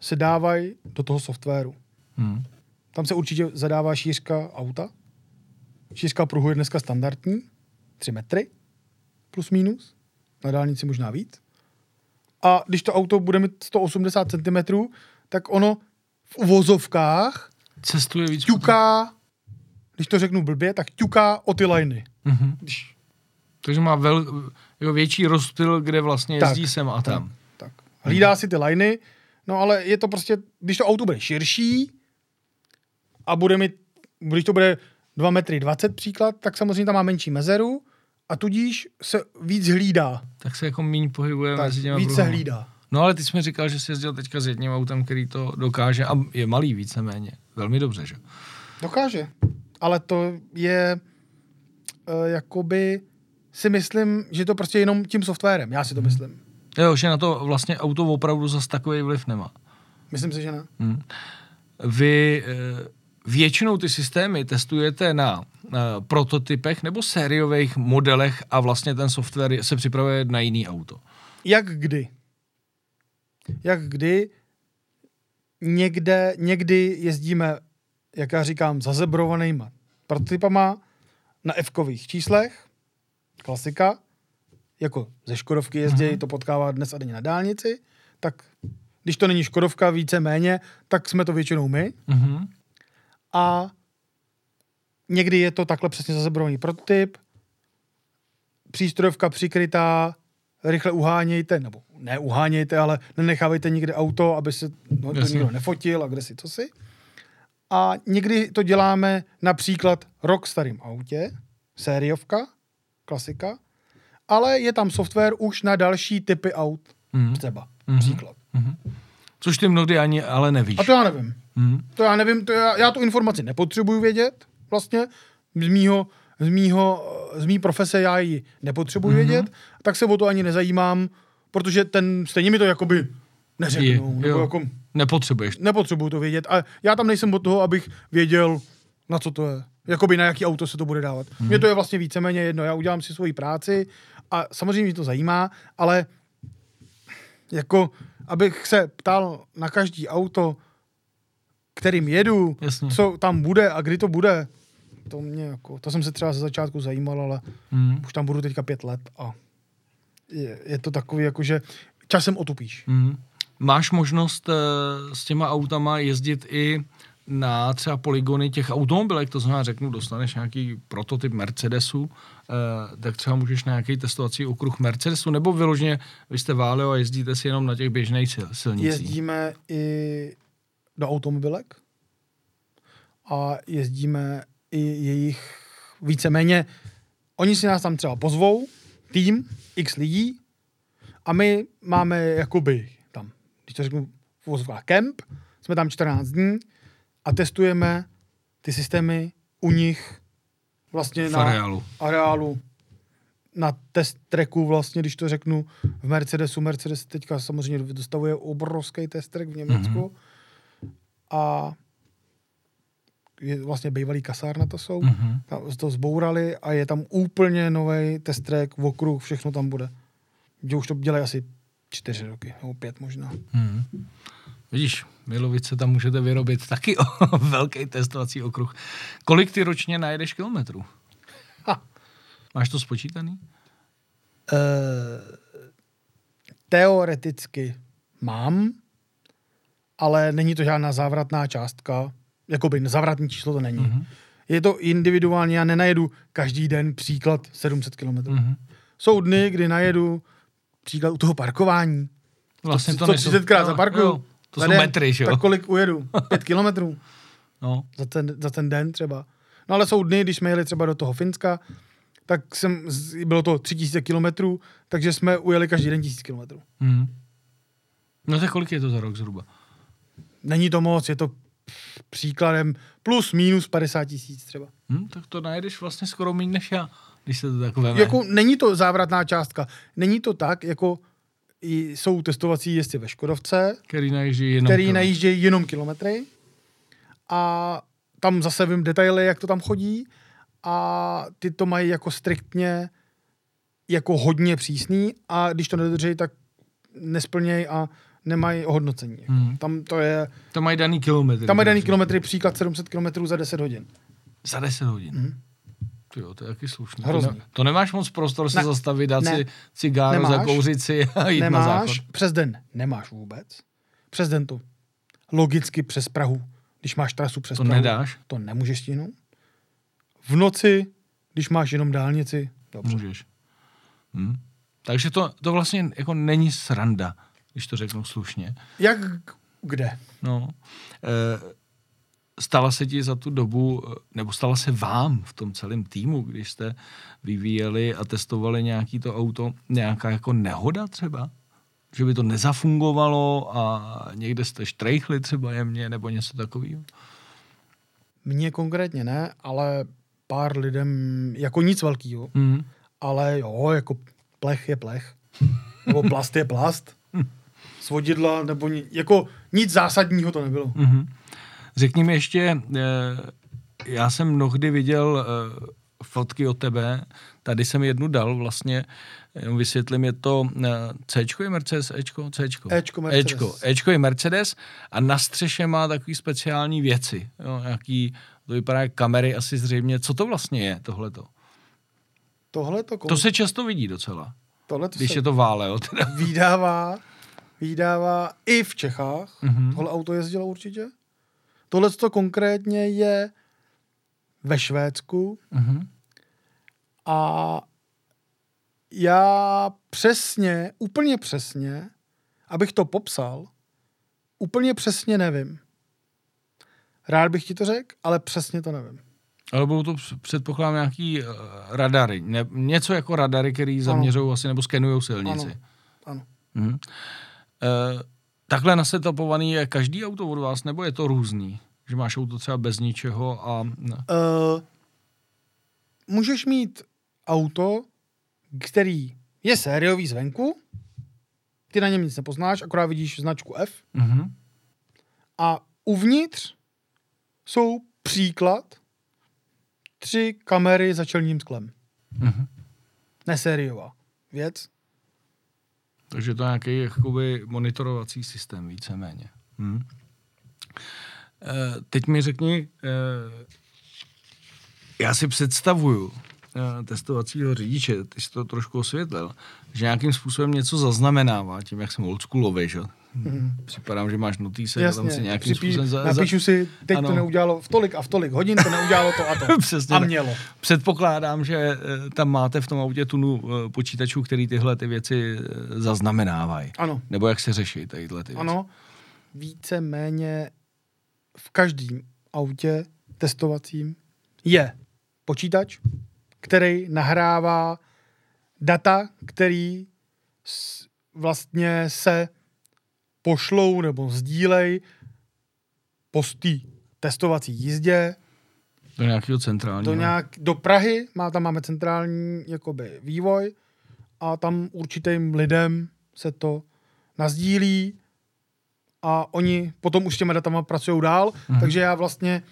se dávají do toho softwaru. Hmm. Tam se určitě zadává šířka auta. Šířka pruhu je dneska standardní, 3 metry, plus minus, na dálnici možná víc. A když to auto bude mít 180 cm, tak ono v uvozovkách Cestuje víc. ťuká, když to řeknu blbě, tak ťuká o ty liny. Mhm. Když Takže má vel, jako větší rozptyl, kde vlastně jezdí Tak, sem a tam. Tak. Hlídá si ty liny, no ale je to prostě, když to auto bude širší a bude mít, když to bude 2 metry 20 příklad, tak samozřejmě tam má menší mezeru a tudíž se víc hlídá. Tak se jako míň pohybuje Tak, mezi těma víc se hlídá. No ale ty jsi mi říkal, že jsi jezdil teďka s jedním autem, který to dokáže a je malý víceméně. Velmi dobře, že? Dokáže. Ale to je uh, jakoby si myslím, že to prostě jenom tím softwarem. Já si to myslím. Jo, že na to vlastně auto opravdu zas takový vliv nemá. Myslím si, že ne. Hm. Vy eh, většinou ty systémy testujete na eh, prototypech nebo sériových modelech a vlastně ten software se připravuje na jiný auto. Jak kdy? Jak kdy? Někde, někdy jezdíme, jak já říkám, zazebrovanýma prototypama na f číslech, klasika, jako ze Škodovky jezdí, to potkává dnes a denně na dálnici, tak když to není Škodovka více méně, tak jsme to většinou my. Mhm. A někdy je to takhle přesně zazebrovaný prototyp, přístrojovka přikrytá, rychle uhánějte, nebo ne uhánějte, ale nenechávejte nikde auto, aby se no, to nikdo nefotil a kde si, co si. A někdy to děláme například rok starým autě, sériovka, klasika, ale je tam software už na další typy aut, Mhm. třeba, Mhm. příklad. Což ty mnohdy ani ale nevíš. A to já nevím. Mhm. To já nevím, to já, já tu informaci nepotřebuju vědět vlastně. Z mýho, z mýho, z mý profese já ji nepotřebuji mm-hmm. vědět, tak se o to ani nezajímám, protože ten, stejně mi to jakoby neřeknou. Je, nebo jo. jako, Nepotřebuješ. nepotřebuju to vědět. A já tam nejsem od toho, abych věděl, na co to je. Jakoby na jaký auto se to bude dávat. Mně to je vlastně víceméně jedno. Já udělám si svoji práci a samozřejmě mě to zajímá, ale jako, abych se ptal na každý auto, kterým jedu, Jasně. co tam bude a kdy to bude, to mě jako, to jsem se třeba ze začátku zajímal, ale Mhm. už tam budu teďka pět let a je, je to takový jako, že časem otupíš. Mhm. Máš možnost eh, s těma autama jezdit i na třeba poligony těch automobilek, to znamená, řeknu, dostaneš nějaký prototyp Mercedesu, eh, tak třeba můžeš na nějaký testovací okruh Mercedesu, nebo vyloženě vy jste Váleo a jezdíte si jenom na těch běžných sil, silnicích. Jezdíme i do automobilek a jezdíme i jejich víceméně, oni si nás tam třeba pozvou, tým, x lidí a my máme jakoby když to řeknu v kemp, jsme tam 14 dní a testujeme ty systémy u nich vlastně v na areálu. areálu na test tracku vlastně, když to řeknu, v Mercedesu. Mercedes teďka samozřejmě dostavuje obrovský test track v Německu mm-hmm. a je vlastně bývalý kasárna to jsou. Mm-hmm. Mhm. Tam to zbourali a je tam úplně nový test track, okruh, všechno tam bude. Už to dělají asi čtyři roky, nebo pět možná. Mhm. Vidíš, Milovice tam můžete vyrobit taky o velký testovací okruh. Kolik ty ročně najedeš kilometrů? Ha. Máš to spočítaný? Uh, teoreticky mám, ale není to žádná závratná částka. Jakoby závratný číslo to není. Mm-hmm. Je to individuálně, já nenajedu každý den příklad 700 km. Mm-hmm. Mhm. Jsou dny, kdy najedu příklad u toho parkování. Vlastně to, co nejsou- 30 krát zaparkuju. jo, To jsou den, metry, že jo? Tak kolik ujedu? Pět kilometrů No. za ten, za ten den třeba. No ale jsou dny, když jsme jeli třeba do toho Finska, tak jsem, bylo to 3000 kilometrů, takže jsme ujeli každý den 1000 kilometrů. Mhm. No tak kolik je to za rok zhruba? Není to moc, je to příkladem plus minus 50 tisíc třeba. Hm, tak to najedeš vlastně skoro méně než já, když se to tak veme. Jako není to závratná částka. Není to tak, jako i jsou testovací jezdci ve Škodovce, Který najíždí jenom který najíždějí jenom kilometry a tam zase vím detaily, jak to tam chodí a ty to mají jako striktně jako hodně přísný a když to nedodrží, tak nesplnějí a nemají ohodnocení. Jako. Hmm. Tam to je, Tam mají daný kilometr. tam mají daný kilometry, příklad 700 kilometrů za 10 hodin. Za 10 hodin. Mhm. Ty jo, to je taky slušný. To, Hrozný. ne, to nemáš moc prostor se Ne. zastavit, dát Ne. si cigáro, Nemáš. zakouřit si a jít na záchod. Nemáš, přes den nemáš vůbec. Přes den to logicky přes Prahu, když máš trasu přes To Prahu, nedáš? to nemůžeš stihnout. V noci, když máš jenom dálnici, dobře. Můžeš. Hm. Takže to, to vlastně jako není sranda, když to řeknu slušně. Jak kde? No. E, stala se ti za tu dobu, nebo stala se vám v tom celém týmu, když jste vyvíjeli a testovali nějaký to auto, nějaká jako nehoda třeba? Že by to nezafungovalo a někde jste štrejchli třeba jemně nebo něco takového? Mně konkrétně ne, ale pár lidem, jako nic velkého, Mm. ale jo, jako plech je plech. Nebo plast je plast. Svodidla, nebo ni, jako nic zásadního to nebylo. Mm-hmm. Řekni mi ještě, eh, já jsem mnohdy viděl eh, fotky od tebe, tady jsem jednu dal vlastně, jenom vysvětlím, je to eh, C je Mercedes, Ečko, Cčko. Ečko Mercedes. Ečko, Ečko je Mercedes a na střeše má takový speciální věci, jo, nějaký, to vypadá jak kamery asi zřejmě, co to vlastně je tohleto? Tohle to, To se často vidí docela, tohle to když se je to váleo teda. vydává, vydává i v Čechách. Mhm. Tohle auto jezdilo určitě. Tohle to konkrétně je ve Švédsku Mhm. a já přesně, úplně přesně, abych to popsal, úplně přesně nevím. Rád bych ti to řekl, ale přesně to nevím. Ale budou to př- předpokládám nějaký uh, radary, ne, něco jako radary, který zaměřují asi nebo skenují silnici. Ano. Ano. Mhm. Uh, takhle nasetapovaný je každý auto od vás, nebo je to různý? Že máš auto třeba bez ničeho a... Uh, můžeš mít auto, který je sériový zvenku, ty na něm nic nepoznáš, akorát vidíš značku F Mhm. a uvnitř jsou příklad tři kamery za čelním sklem. Mhm. Nesériová věc. Takže to je nějaký jakoby monitorovací systém víceméně. Mhm. Uh, teď mi řekni, uh, já si představuju uh, testovacího řidiče, ty jsi to trošku osvětlil, že nějakým způsobem něco zaznamenává, tím jak jsem oldschoolový, že? Mhm. Připadám, že máš notýsek a tam Jasně, si nějakým připí, způsobem za, napíšu si, teď Ano. to neudělalo v tolik a v tolik hodin, to neudělalo to a to. Přesně a tak. mělo. Předpokládám, že eh, tam máte v tom autě tunu eh, počítačů, který tyhle ty věci eh, zaznamenávají. Ano, Nebo jak se řeší tadyhle ty věci. ano. Více méně v každém autě testovacím je počítač, který nahrává data, který vlastně se pošlou nebo sdílej po té testovací jízdě Do nějakého centrálního. do, nějak, do Prahy, má, tam máme centrální jakoby, vývoj a tam určitým lidem se to nazdílí a oni potom už s těma datama pracují dál, Mhm. takže já vlastně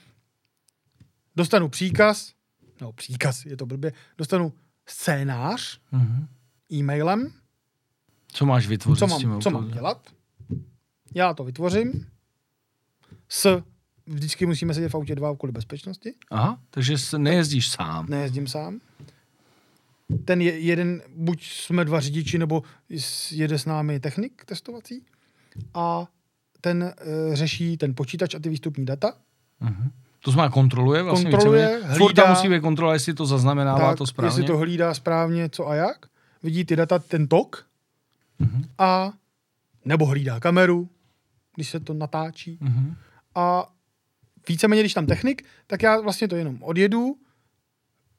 dostanu příkaz, no příkaz, je to blbě, dostanu scénář Mhm. e-mailem, Co máš vytvořit co s tím mám, co mám dělat. Já to vytvořím s, vždycky musíme sedět v autě dva kvůli bezpečnosti, Aha, takže se nejezdíš sám. nejezdím sám. Ten je, jeden, buď jsme dva řidiči, nebo jede s námi technik testovací a ten e, řeší ten počítač a ty výstupní data. Mhm. To znamená kontroluje vlastně Kontroluje, víceméně. Furt tam hlídá. musí být kontrola, jestli to zaznamenává tak, to správně. jestli to hlídá správně, co a jak. Vidí ty data, ten tok Mhm. a nebo hlídá kameru, když se to natáčí. Mhm. A víceméně, když tam technik, tak já vlastně to jenom odjedu,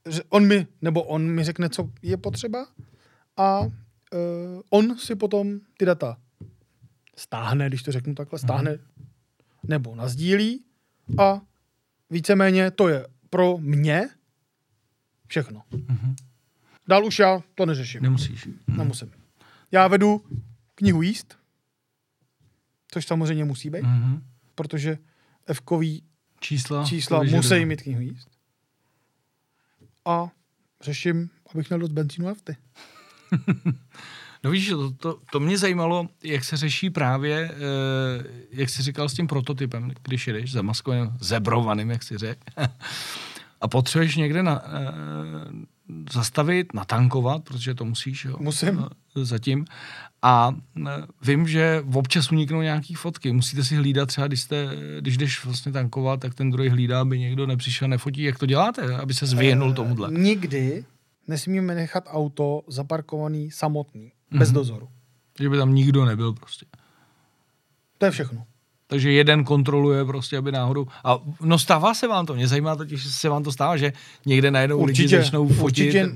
že on mi, nebo on mi řekne, co je potřeba a uh, on si potom ty data stáhne, když to řeknu takhle, stáhne nebo nazdílí a víceméně to je pro mě všechno. Mhm. Dál už já to neřeším. Nemusíš. Mhm. Nemusím. Já vedu knihu jíst, což samozřejmě musí být, Mhm. protože F-kový Čísla? čísla musí mít knihu jíst. A řeším, abych měl dost benzínu a nafty. No víš, to, to, to mě zajímalo, jak se řeší právě, eh, jak jsi říkal s tím prototypem, když jedeš zamaskovaným, zebrovaným, jak si řekl, a potřebuješ někde na, eh, zastavit, natankovat, protože to musíš, jo, Musím. zatím. A eh, vím, že občas uniknou nějaký fotky. Musíte si hlídat třeba, když, jste, když jdeš vlastně tankovat, tak ten druhý hlídá, aby někdo nepřišel, nefotí. Jak to děláte, aby se zvěhnul tomuhle? Nikdy nesmíme nechat auto zaparkovaný samotný, bez Mhm. dozoru. Že by tam nikdo nebyl prostě. To je všechno. Takže jeden kontroluje prostě, aby náhodou... A no stává se vám to, mě zajímá totiž, jestli se vám to stává, že někde najednou lidi začnou fotit. Určitě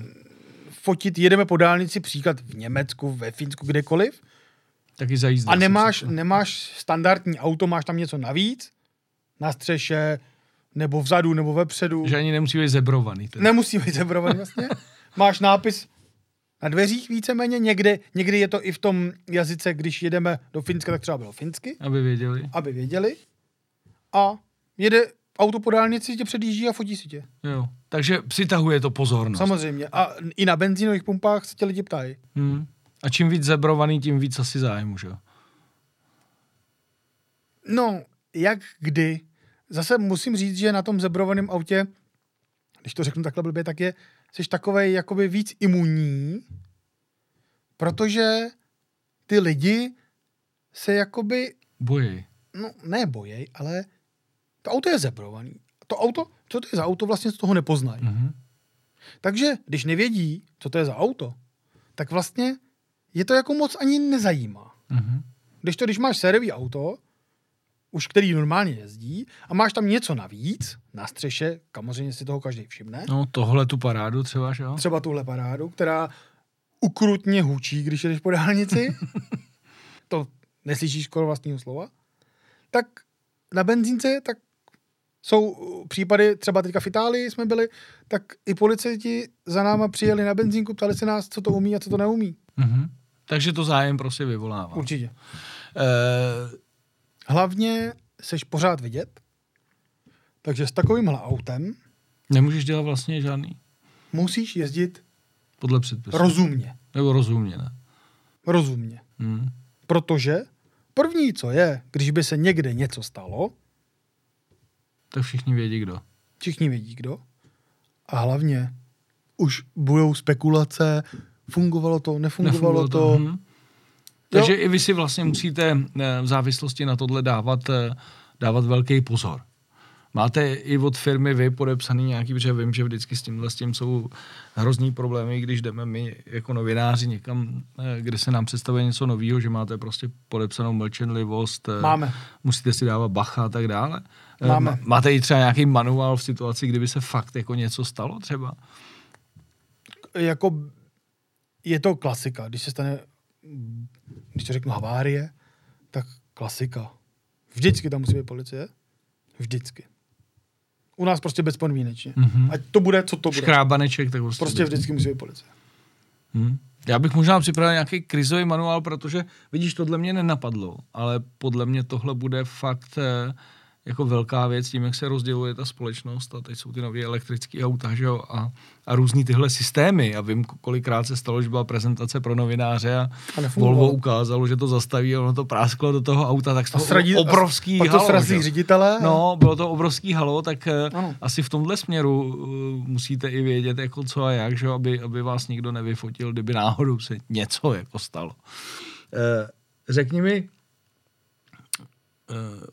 fotit, jedeme po dálnici, příklad v Německu, ve Finsku, kdekoliv. Taky za jízdu, A nemáš, nemáš standardní auto, máš tam něco navíc, na střeše, nebo vzadu, nebo vepředu. Že ani nemusí být zebrovaný. Teda. Nemusí být zebrovaný vlastně. Máš nápis na dveřích víceméně, někde, někdy je to i v tom jazyce, když jedeme do Finska, tak třeba bylo finsky, Aby věděli. aby věděli. A jede auto po dálnici, tě předjíždí a fotí si tě. Jo. Takže přitahuje to pozornost. Samozřejmě. A i na benzínových pumpách se tě lidi ptají. Hmm. A čím víc zebrovaný, tím víc asi zájmu, že jo? No, jak kdy. Zase musím říct, že na tom zebrovaném autě, když to řeknu takhle blbě, tak je, jsi takovej jakoby víc imunní, protože ty lidi se jakoby, Bojí. no ne bojej, ale to auto je zebrovaný. To auto, co to je za auto, vlastně z toho nepoznají. Mhm. Takže když nevědí, co to je za auto, tak vlastně je to jako moc ani nezajímá. Mhm. Když to, když máš sériový auto, už který normálně jezdí, a máš tam něco navíc na střeše, samozřejmě si toho každý všimne, No tohle tu parádu třeba, že jo? třeba tuhle parádu, která ukrutně hučí, když jdeš po dálnici, to neslyšíš skoro vlastního slova, tak na benzínce tak jsou uh, případy, třeba teďka v Itálii jsme byli, tak i policajti za náma přijeli na benzínku, ptali se nás, co to umí a co to neumí. Mhm. Takže to zájem prostě vyvolává. Určitě. Eh, Hlavně seš pořád vidět, takže s takovýmhle autem nemůžeš dělat vlastně žádný musíš jezdit podle předpisu. rozumně. Nebo rozumně, ne? Rozumně. Hmm. Protože první, co je, když by se někde něco stalo, Tak všichni vědí, kdo. všichni vědí kdo, a hlavně už budou spekulace, fungovalo to, nefungovalo, to. Mhm. Takže i vy si vlastně musíte eh, v závislosti na tohle dávat, eh, dávat velký pozor. Máte i od firmy vy podepsaný nějaký, protože vím, že vždycky s tímhle s tím jsou hrozný problémy, když jdeme my jako novináři někam, eh, kde se nám představuje něco nového, že máte prostě podepsanou mlčenlivost, Máme. musíte si dávat bacha a tak dále. Máme. má- Máte i třeba nějaký manuál v situaci, kdyby se fakt jako něco stalo třeba? Jako je to klasika, když se stane, když to řeknu havárie, tak klasika. Vždycky tam musí být policie. Vždycky. U nás prostě bezpodmínečně. Mhm. Ať to bude, co to bude. Škrábaneček, tak prostě, Prostě vždycky musí být policie. Hmm. Já bych možná připravil nějaký krizový manuál, protože vidíš, tohle mě nenapadlo, ale podle mě tohle bude fakt eh, jako velká věc tím, jak se rozděluje ta společnost a teď jsou ty nové elektrické auta že jo, a, a různý tyhle systémy a vím, kolikrát se stalo, že byla prezentace pro novináře a, A. Volvo ukázalo, že to zastaví a ono to prásklo do toho auta, tak A toho sradí, obrovský to halo, srazí že jo. ředitele. No, bylo to obrovský halo, tak eh, Ano. asi v tomhle směru uh, musíte i vědět, jako co a jak, že, jo, aby, aby vás nikdo nevyfotil, kdyby náhodou se něco jako stalo. Eh, řekni mi,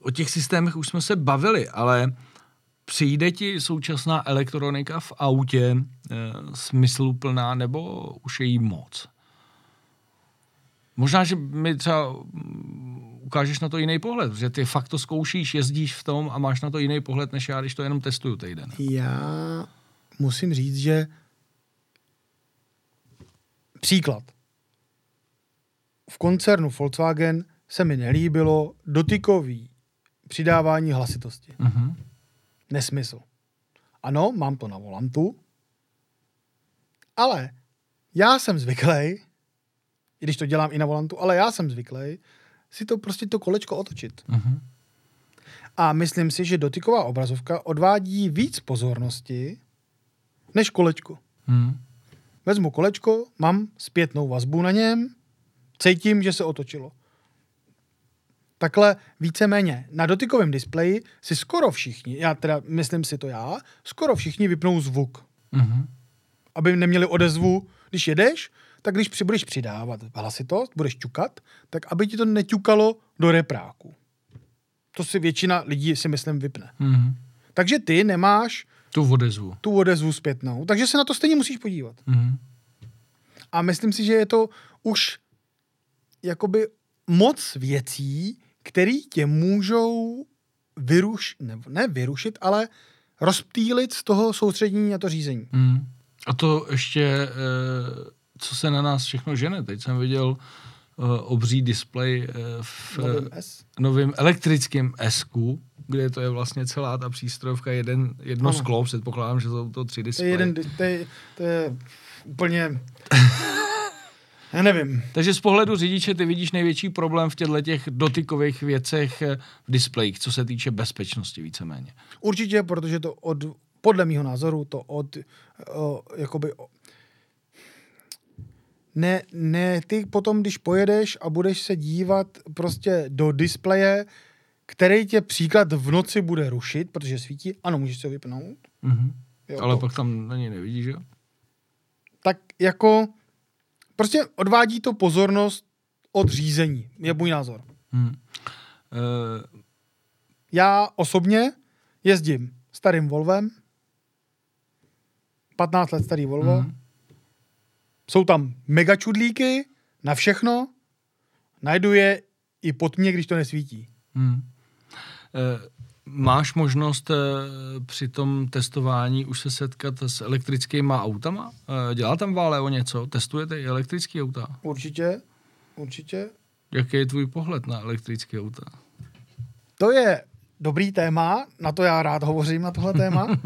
o těch systémech už jsme se bavili, ale přijde ti současná elektronika v autě eh, smysluplná, nebo už je jí moc? Možná, že mi třeba mm, ukážeš na to jiný pohled, že ty fakt to zkoušíš, jezdíš v tom a máš na to jiný pohled, než já, když to jenom testuju týden. Já musím říct, že příklad. V koncernu Volkswagen se mi nelíbilo dotykový přidávání hlasitosti. Mhm. Nesmysl. Ano, mám to na volantu, ale já jsem zvyklý, i když to dělám i na volantu, ale já jsem zvyklý si to prostě to kolečko otočit. Mhm. A myslím si, že dotyková obrazovka odvádí víc pozornosti než kolečko. Mhm. Vezmu kolečko, mám zpětnou vazbu na něm, cítím, že se otočilo. Takhle víceméně na dotykovém displeji si skoro všichni, já teda myslím si to já, skoro všichni vypnou zvuk. Mhm. Aby neměli odezvu, když jedeš, tak když při, budeš přidávat hlasitost, budeš ťukat, tak aby ti to neťukalo do repráku. To si většina lidí si myslím vypne. Mhm. Takže ty nemáš Tu odezvu. tu odezvu zpětnou, takže se na to stejně musíš podívat. Mhm. A myslím si, že je to už jakoby moc věcí, který tě můžou vyruš, ne, ne vyrušit, ale rozptýlit z toho soustředění a to řízení. Hmm. A to ještě, eh, co se na nás všechno žene. Teď jsem viděl eh, obří displej eh, v Novým S. elektrickém s kde to je vlastně celá ta přístrojovka, jeden, jedno Ano. sklo, předpokládám, že jsou to tři To displeje. je, jeden, to je, to je úplně... Já nevím. Takže z pohledu řidiče ty vidíš největší problém v těchto těch dotykových věcech eh, v displejích, co se týče bezpečnosti víceméně. Určitě, protože to od, podle mýho názoru, to od, o, jakoby, o, ne, ne, ty potom, když pojedeš a budeš se dívat prostě do displeje, který tě příklad v noci bude rušit, protože svítí, ano, můžeš se ho vypnout, Mhm. jo, Ale to, pak tam na něj nevidíš, že? jo? tak jako prostě odvádí to pozornost od řízení, je můj názor. Hmm. E, Já osobně jezdím starým Volvem, 15 let starý Volvo, Mhm. jsou tam mega čudlíky na všechno, najdu je i pod mě, když to nesvítí. Hmm. E, máš možnost e, při tom testování už se setkat s elektrickými autama? E, dělá tam Váleo něco? Testujete i elektrické auta? Určitě, určitě. Jaký je tvůj pohled na elektrické auta? To je dobrý téma, na to já rád hovořím, na tohle téma.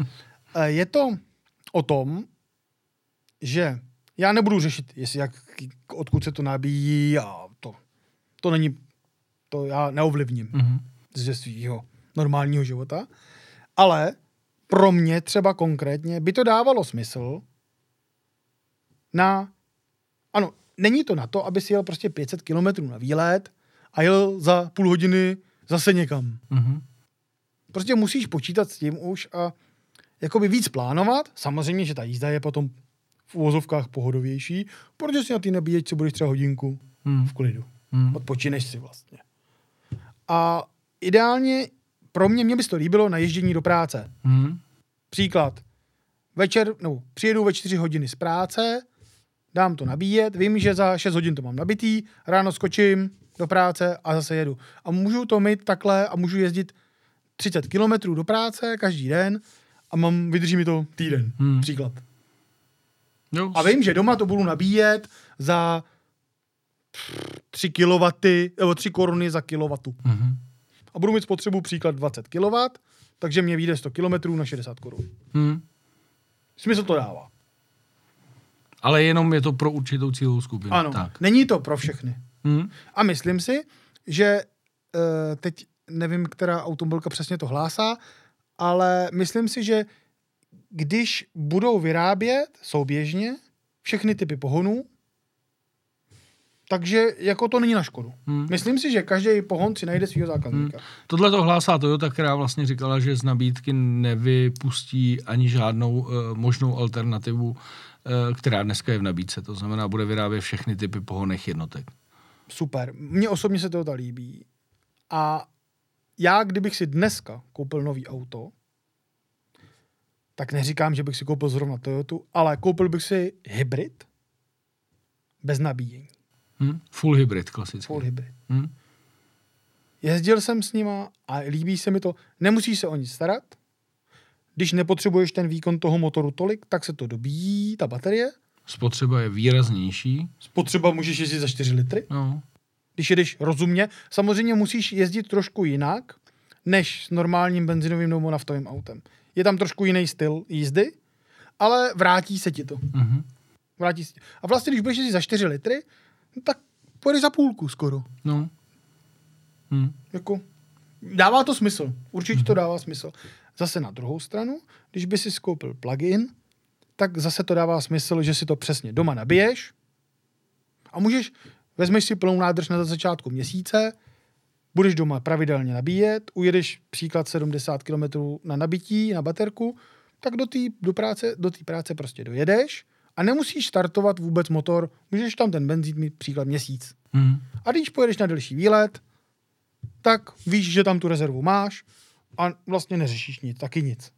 Eh, je to o tom, že já nebudu řešit, jestli jak, odkud se to nabíjí a to. To není, to já neovlivním Mhm. ze svého normálního života. Ale pro mě třeba konkrétně by to dávalo smysl na... Ano, není to na to, aby si jel prostě 500 kilometrů na výlet a jel za půl hodiny zase někam. Mhm. Prostě musíš počítat s tím už a jakoby víc plánovat. Samozřejmě, že ta jízda je potom v uvozovkách pohodovější, protože si na ty nabíječce budeš třeba hodinku Mhm. v klidu. Mhm. Odpočineš si vlastně. A ideálně pro mě, mě by to líbilo na ježdění do práce. Mhm. Příklad. Večer, no, přijedu ve 4 hodiny z práce, dám to nabíjet, vím, že za 6 hodin to mám nabitý, ráno skočím do práce a zase jedu. A můžu to mít takhle a můžu jezdit 30 kilometrů do práce každý den a mám, vydrží mi to týden. Hmm. Příklad. Jo, A vím, že doma to budu nabíjet za 3 kW, nebo 3 koruny za kilowatu. Mhm. A budu mít spotřebu příklad 20 kW, takže mě vyjde 100 km na 60 korun. Mhm. Smysl to dává. Ale jenom je to pro určitou cílovou skupinu. Ano, Tak. není to pro všechny. Mhm. A myslím si, že uh, teď nevím, která automobilka přesně to hlásá, ale myslím si, že když budou vyrábět souběžně všechny typy pohonů, takže jako to není na škodu. Hmm. Myslím si, že každý pohon si najde svého zákazníka. Tohle to hlásá Toyota, která vlastně říkala, že z nabídky nevypustí ani žádnou uh, možnou alternativu, uh, která dneska je v nabídce. To znamená, bude vyrábět všechny typy pohonných jednotek. Super. Mně osobně se to líbí. A já, kdybych si dneska koupil nový auto, tak neříkám, že bych si koupil zrovna Toyotu, ale koupil bych si hybrid bez nabíjení. Hm? Full hybrid klasicky. Full hybrid. Hm? Jezdil jsem s nima a líbí se mi to. Nemusíš se o nic starat. Když nepotřebuješ ten výkon toho motoru tolik, tak se to dobíjí, ta baterie. Spotřeba je výraznější. Spotřeba můžeš jezdit za 4 litry. No. když jedeš rozumně. Samozřejmě musíš jezdit trošku jinak, než s normálním benzinovým nebo naftovým autem. Je tam trošku jiný styl jízdy, ale vrátí se ti to. Mhm. Vrátí se ti. A vlastně, když budeš jezdit za 4 litry, no tak pojedeš za půlku skoro. No. Hm. Jako, dává to smysl. Určitě to dává smysl. Zase na druhou stranu, když by si skoupil plug-in, tak zase to dává smysl, že si to přesně doma nabiješ a můžeš, vezmeš si plnou nádrž na začátku měsíce, budeš doma pravidelně nabíjet, ujedeš příklad 70 km na nabití, na baterku, tak do té do práce, do práce prostě dojedeš a nemusíš startovat vůbec motor, můžeš tam ten benzín mít příklad měsíc. Hm. A když pojedeš na delší výlet, tak víš, že tam tu rezervu máš a vlastně neřešíš nic, taky nic.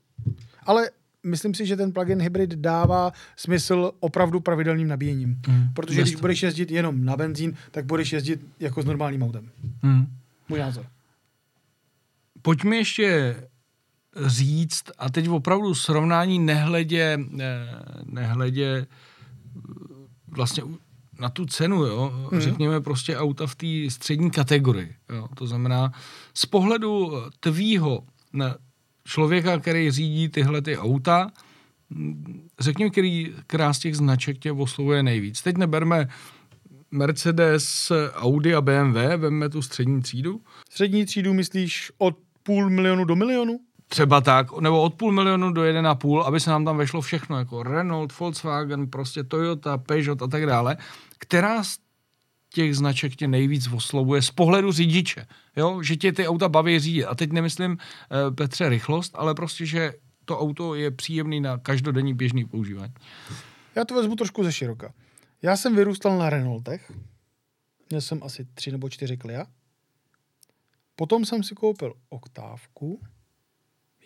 Ale myslím si, že ten plug-in hybrid dává smysl opravdu pravidelným nabíjením. Hmm. Protože Bez když budeš jezdit jenom na benzín, tak budeš jezdit jako s normálním autem. Hm. Můj názor. Pojďme ještě říct, a teď opravdu srovnání nehledě, nehledě vlastně na tu cenu, jo, hmm. řekněme prostě auta v té střední kategorii. Jo. To znamená, z pohledu tvýho člověka, který řídí tyhle ty auta, řekněme, který, která z těch značek tě oslovuje nejvíc. Teď neberme Mercedes, Audi a BMW, vemme tu střední třídu. Střední třídu myslíš od půl milionu do milionu? Třeba tak, nebo od půl milionu do jeden a půl, aby se nám tam vešlo všechno, jako Renault, Volkswagen, prostě Toyota, Peugeot a tak dále. Která z těch značek tě nejvíc oslovuje z pohledu řidiče, jo? že tě ty auta baví řídit. A teď nemyslím, uh, Petře, rychlost, ale prostě, že to auto je příjemný na každodenní běžný používání. Já to vezmu trošku ze široka. Já jsem vyrůstal na Renaultech. Měl jsem asi tři nebo čtyři Clio. Potom jsem si koupil oktávku,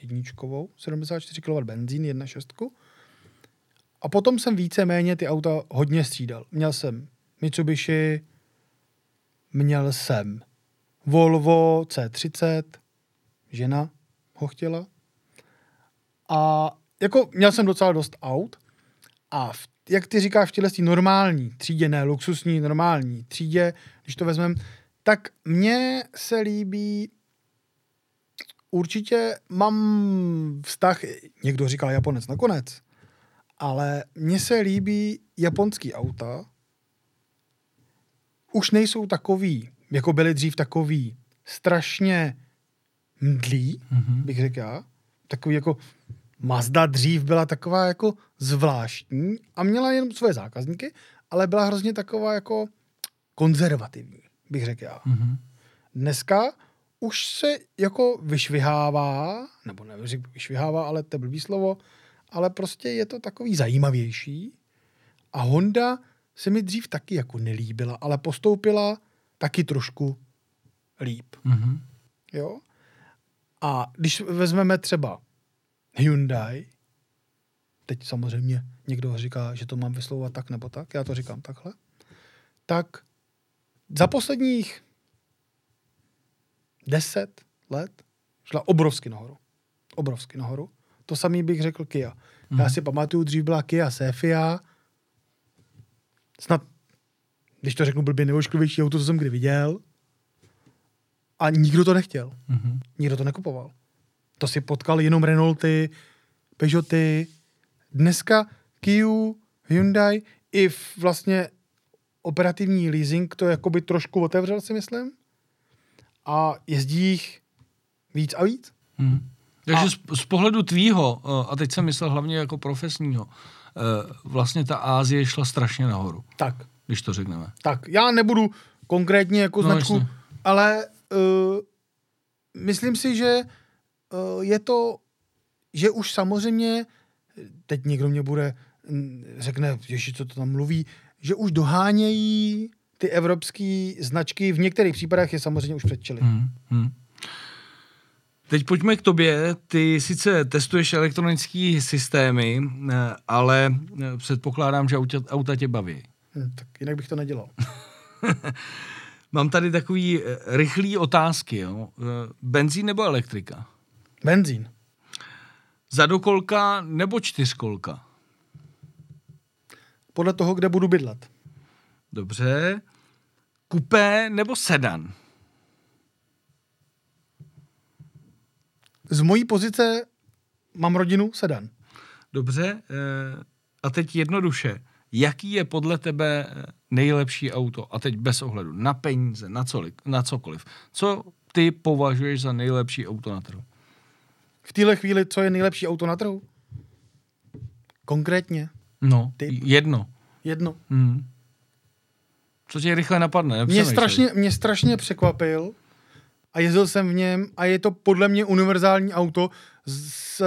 jedničkovou, 74 kW benzín, 1.6. A potom jsem víceméně ty auta hodně střídal. Měl jsem Mitsubishi, měl jsem Volvo C30, žena ho chtěla. A jako měl jsem docela dost aut a v, jak ty říkáš v těle normální třídě, ne luxusní, normální třídě, když to vezmeme, tak mně se líbí určitě mám vztah, někdo říká Japonec nakonec, ale mně se líbí japonský auta, už nejsou takový, jako byly dřív takový strašně mdlí, mm-hmm. bych řekl já. Takový jako Mazda dřív byla taková jako zvláštní a měla jen svoje zákazníky, ale byla hrozně taková jako konzervativní, bych řekl já. Mm-hmm. Dneska už se jako vyšvihává, nebo nevím, vyšvihává, ale to je blbý slovo, ale prostě je to takový zajímavější. A Honda se mi dřív taky jako nelíbila, ale postoupila taky trošku líp. Mm-hmm. Jo? A když vezmeme třeba Hyundai, teď samozřejmě někdo říká, že to mám vyslovovat tak nebo tak, já to říkám takhle, tak za posledních deset let šla obrovsky nahoru. Obrovsky nahoru. To samý bych řekl Kia. Mm. Já mhm. si pamatuju, dřív byla Kia Sefia, snad, když to řeknu blbě, nejošklivější auto, co jsem kdy viděl. A nikdo to nechtěl. Mm-hmm. Nikdo to nekupoval. To si potkal jenom Renaulty, Peugeoty. Dneska Kia, Hyundai i vlastně operativní leasing to jakoby trošku otevřel, si myslím. A jezdí jich víc a víc. Hmm. Takže a... z, z pohledu tvýho, eh, a teď jsem myslel hlavně jako profesního, Eh, vlastně ta Ázie šla strašně nahoru. Tak. Když to řekneme. Tak, já nebudu konkrétně jako no, značku, jasně. ale uh, myslím si, že uh, je to, že už samozřejmě, teď někdo mě bude, řekne, že co to tam mluví, že už dohánějí ty evropské značky, v některých případech je samozřejmě už předčili. Hmm, hmm. Teď pojďme k tobě. Ty sice testuješ elektronické systémy, eh, ale eh, předpokládám, že auta, auta tě baví. Hmm, tak jinak bych to nedělal. Mám tady takový rychlý otázky. Jo. Benzín nebo elektrika? Benzín. Zadokolka nebo čtyřkolka? Podle toho, kde budu bydlet. Dobře. Kupé nebo sedan? z mojí pozice mám rodinu sedan. Dobře, eh, a teď jednoduše. Jaký je podle tebe eh, nejlepší auto? A teď bez ohledu na peníze, na, coli, na cokoliv. Co ty považuješ za nejlepší auto na trhu? V téhle chvíli, co je nejlepší auto na trhu? Konkrétně? No, Typ. jedno. Jedno. Hmm. Co tě rychle napadne? Mě strašně, mě strašně překvapil a jezdil jsem v něm a je to podle mě univerzální auto s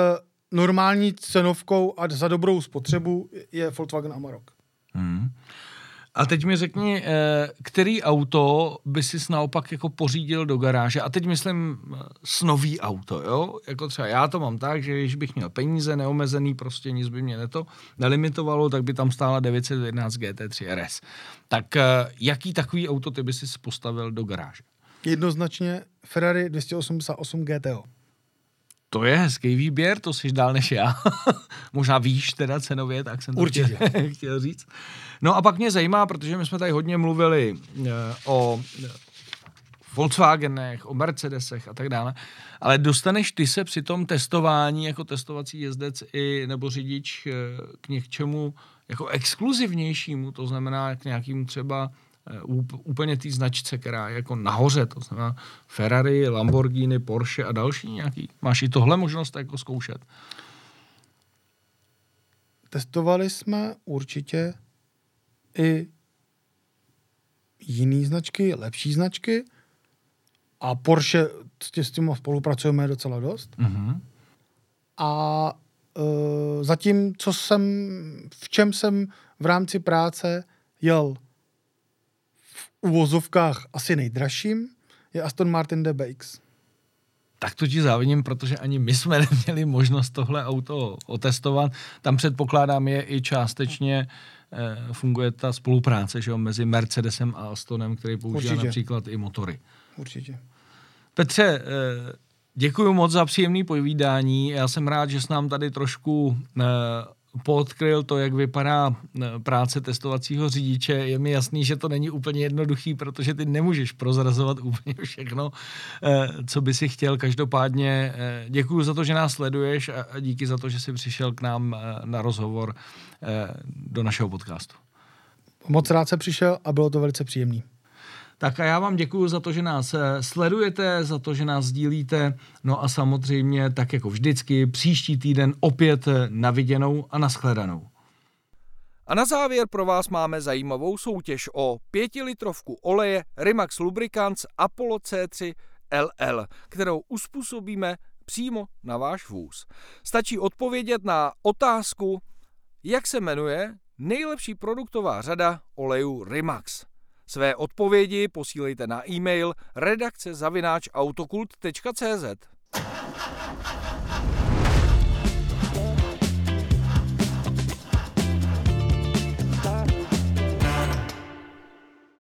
normální cenovkou a za dobrou spotřebu je Volkswagen Amarok. Hmm. A teď mi řekni, eh, který auto by si naopak jako pořídil do garáže? A teď myslím eh, s nový auto, jo? Jako třeba já to mám tak, že když bych měl peníze neomezený, prostě nic by mě neto nelimitovalo, tak by tam stála 911 GT3 RS. Tak eh, jaký takový auto ty by si postavil do garáže? Jednoznačně Ferrari 288 GTO. To je hezký výběr, to jsi dál než já. Možná víš teda cenově, tak jsem to Určitě. Chtěl, chtěl říct. No a pak mě zajímá, protože my jsme tady hodně mluvili uh, o Volkswagenech, o Mercedesech a tak dále, ale dostaneš ty se při tom testování jako testovací jezdec i nebo řidič uh, k něčemu jako exkluzivnějšímu, to znamená k nějakému třeba úplně té značce, která je jako nahoře, to znamená Ferrari, Lamborghini, Porsche a další nějaký. Máš i tohle možnost jako zkoušet? Testovali jsme určitě i jiné značky, lepší značky a Porsche s tím spolupracujeme docela dost. Mm-hmm. A uh, zatím, co jsem, v čem jsem v rámci práce jel uvozovkách asi nejdražším je Aston Martin DBX. Tak to ti závidím, protože ani my jsme neměli možnost tohle auto otestovat. Tam předpokládám je i částečně eh, funguje ta spolupráce že jo, mezi Mercedesem a Astonem, který používá Určitě. například i motory. Určitě. Petře, eh, děkuji moc za příjemné povídání. Já jsem rád, že s nám tady trošku eh, podkryl to, jak vypadá eh, práce testovacího řidiče. Je mi jasný, že to není úplně jednoduchý, protože ty nemůžeš prozrazovat úplně všechno, eh, co by si chtěl. Každopádně eh, děkuji za to, že nás sleduješ a díky za to, že jsi přišel k nám na rozhovor do našeho podcastu. Moc rád se přišel a bylo to velice příjemné. Tak a já vám děkuji za to, že nás eh, sledujete, za to, že nás sdílíte. No a samozřejmě, tak jako vždycky, příští týden opět eh, na viděnou a nashledanou. A na závěr pro vás máme zajímavou soutěž o pětilitrovku oleje Rimax Lubricants Apollo C3 LL, kterou uspůsobíme přímo na váš vůz. Stačí odpovědět na otázku, jak se jmenuje nejlepší produktová řada olejů Rimax. Své odpovědi posílejte na e-mail redakce zavináč autokult.cz.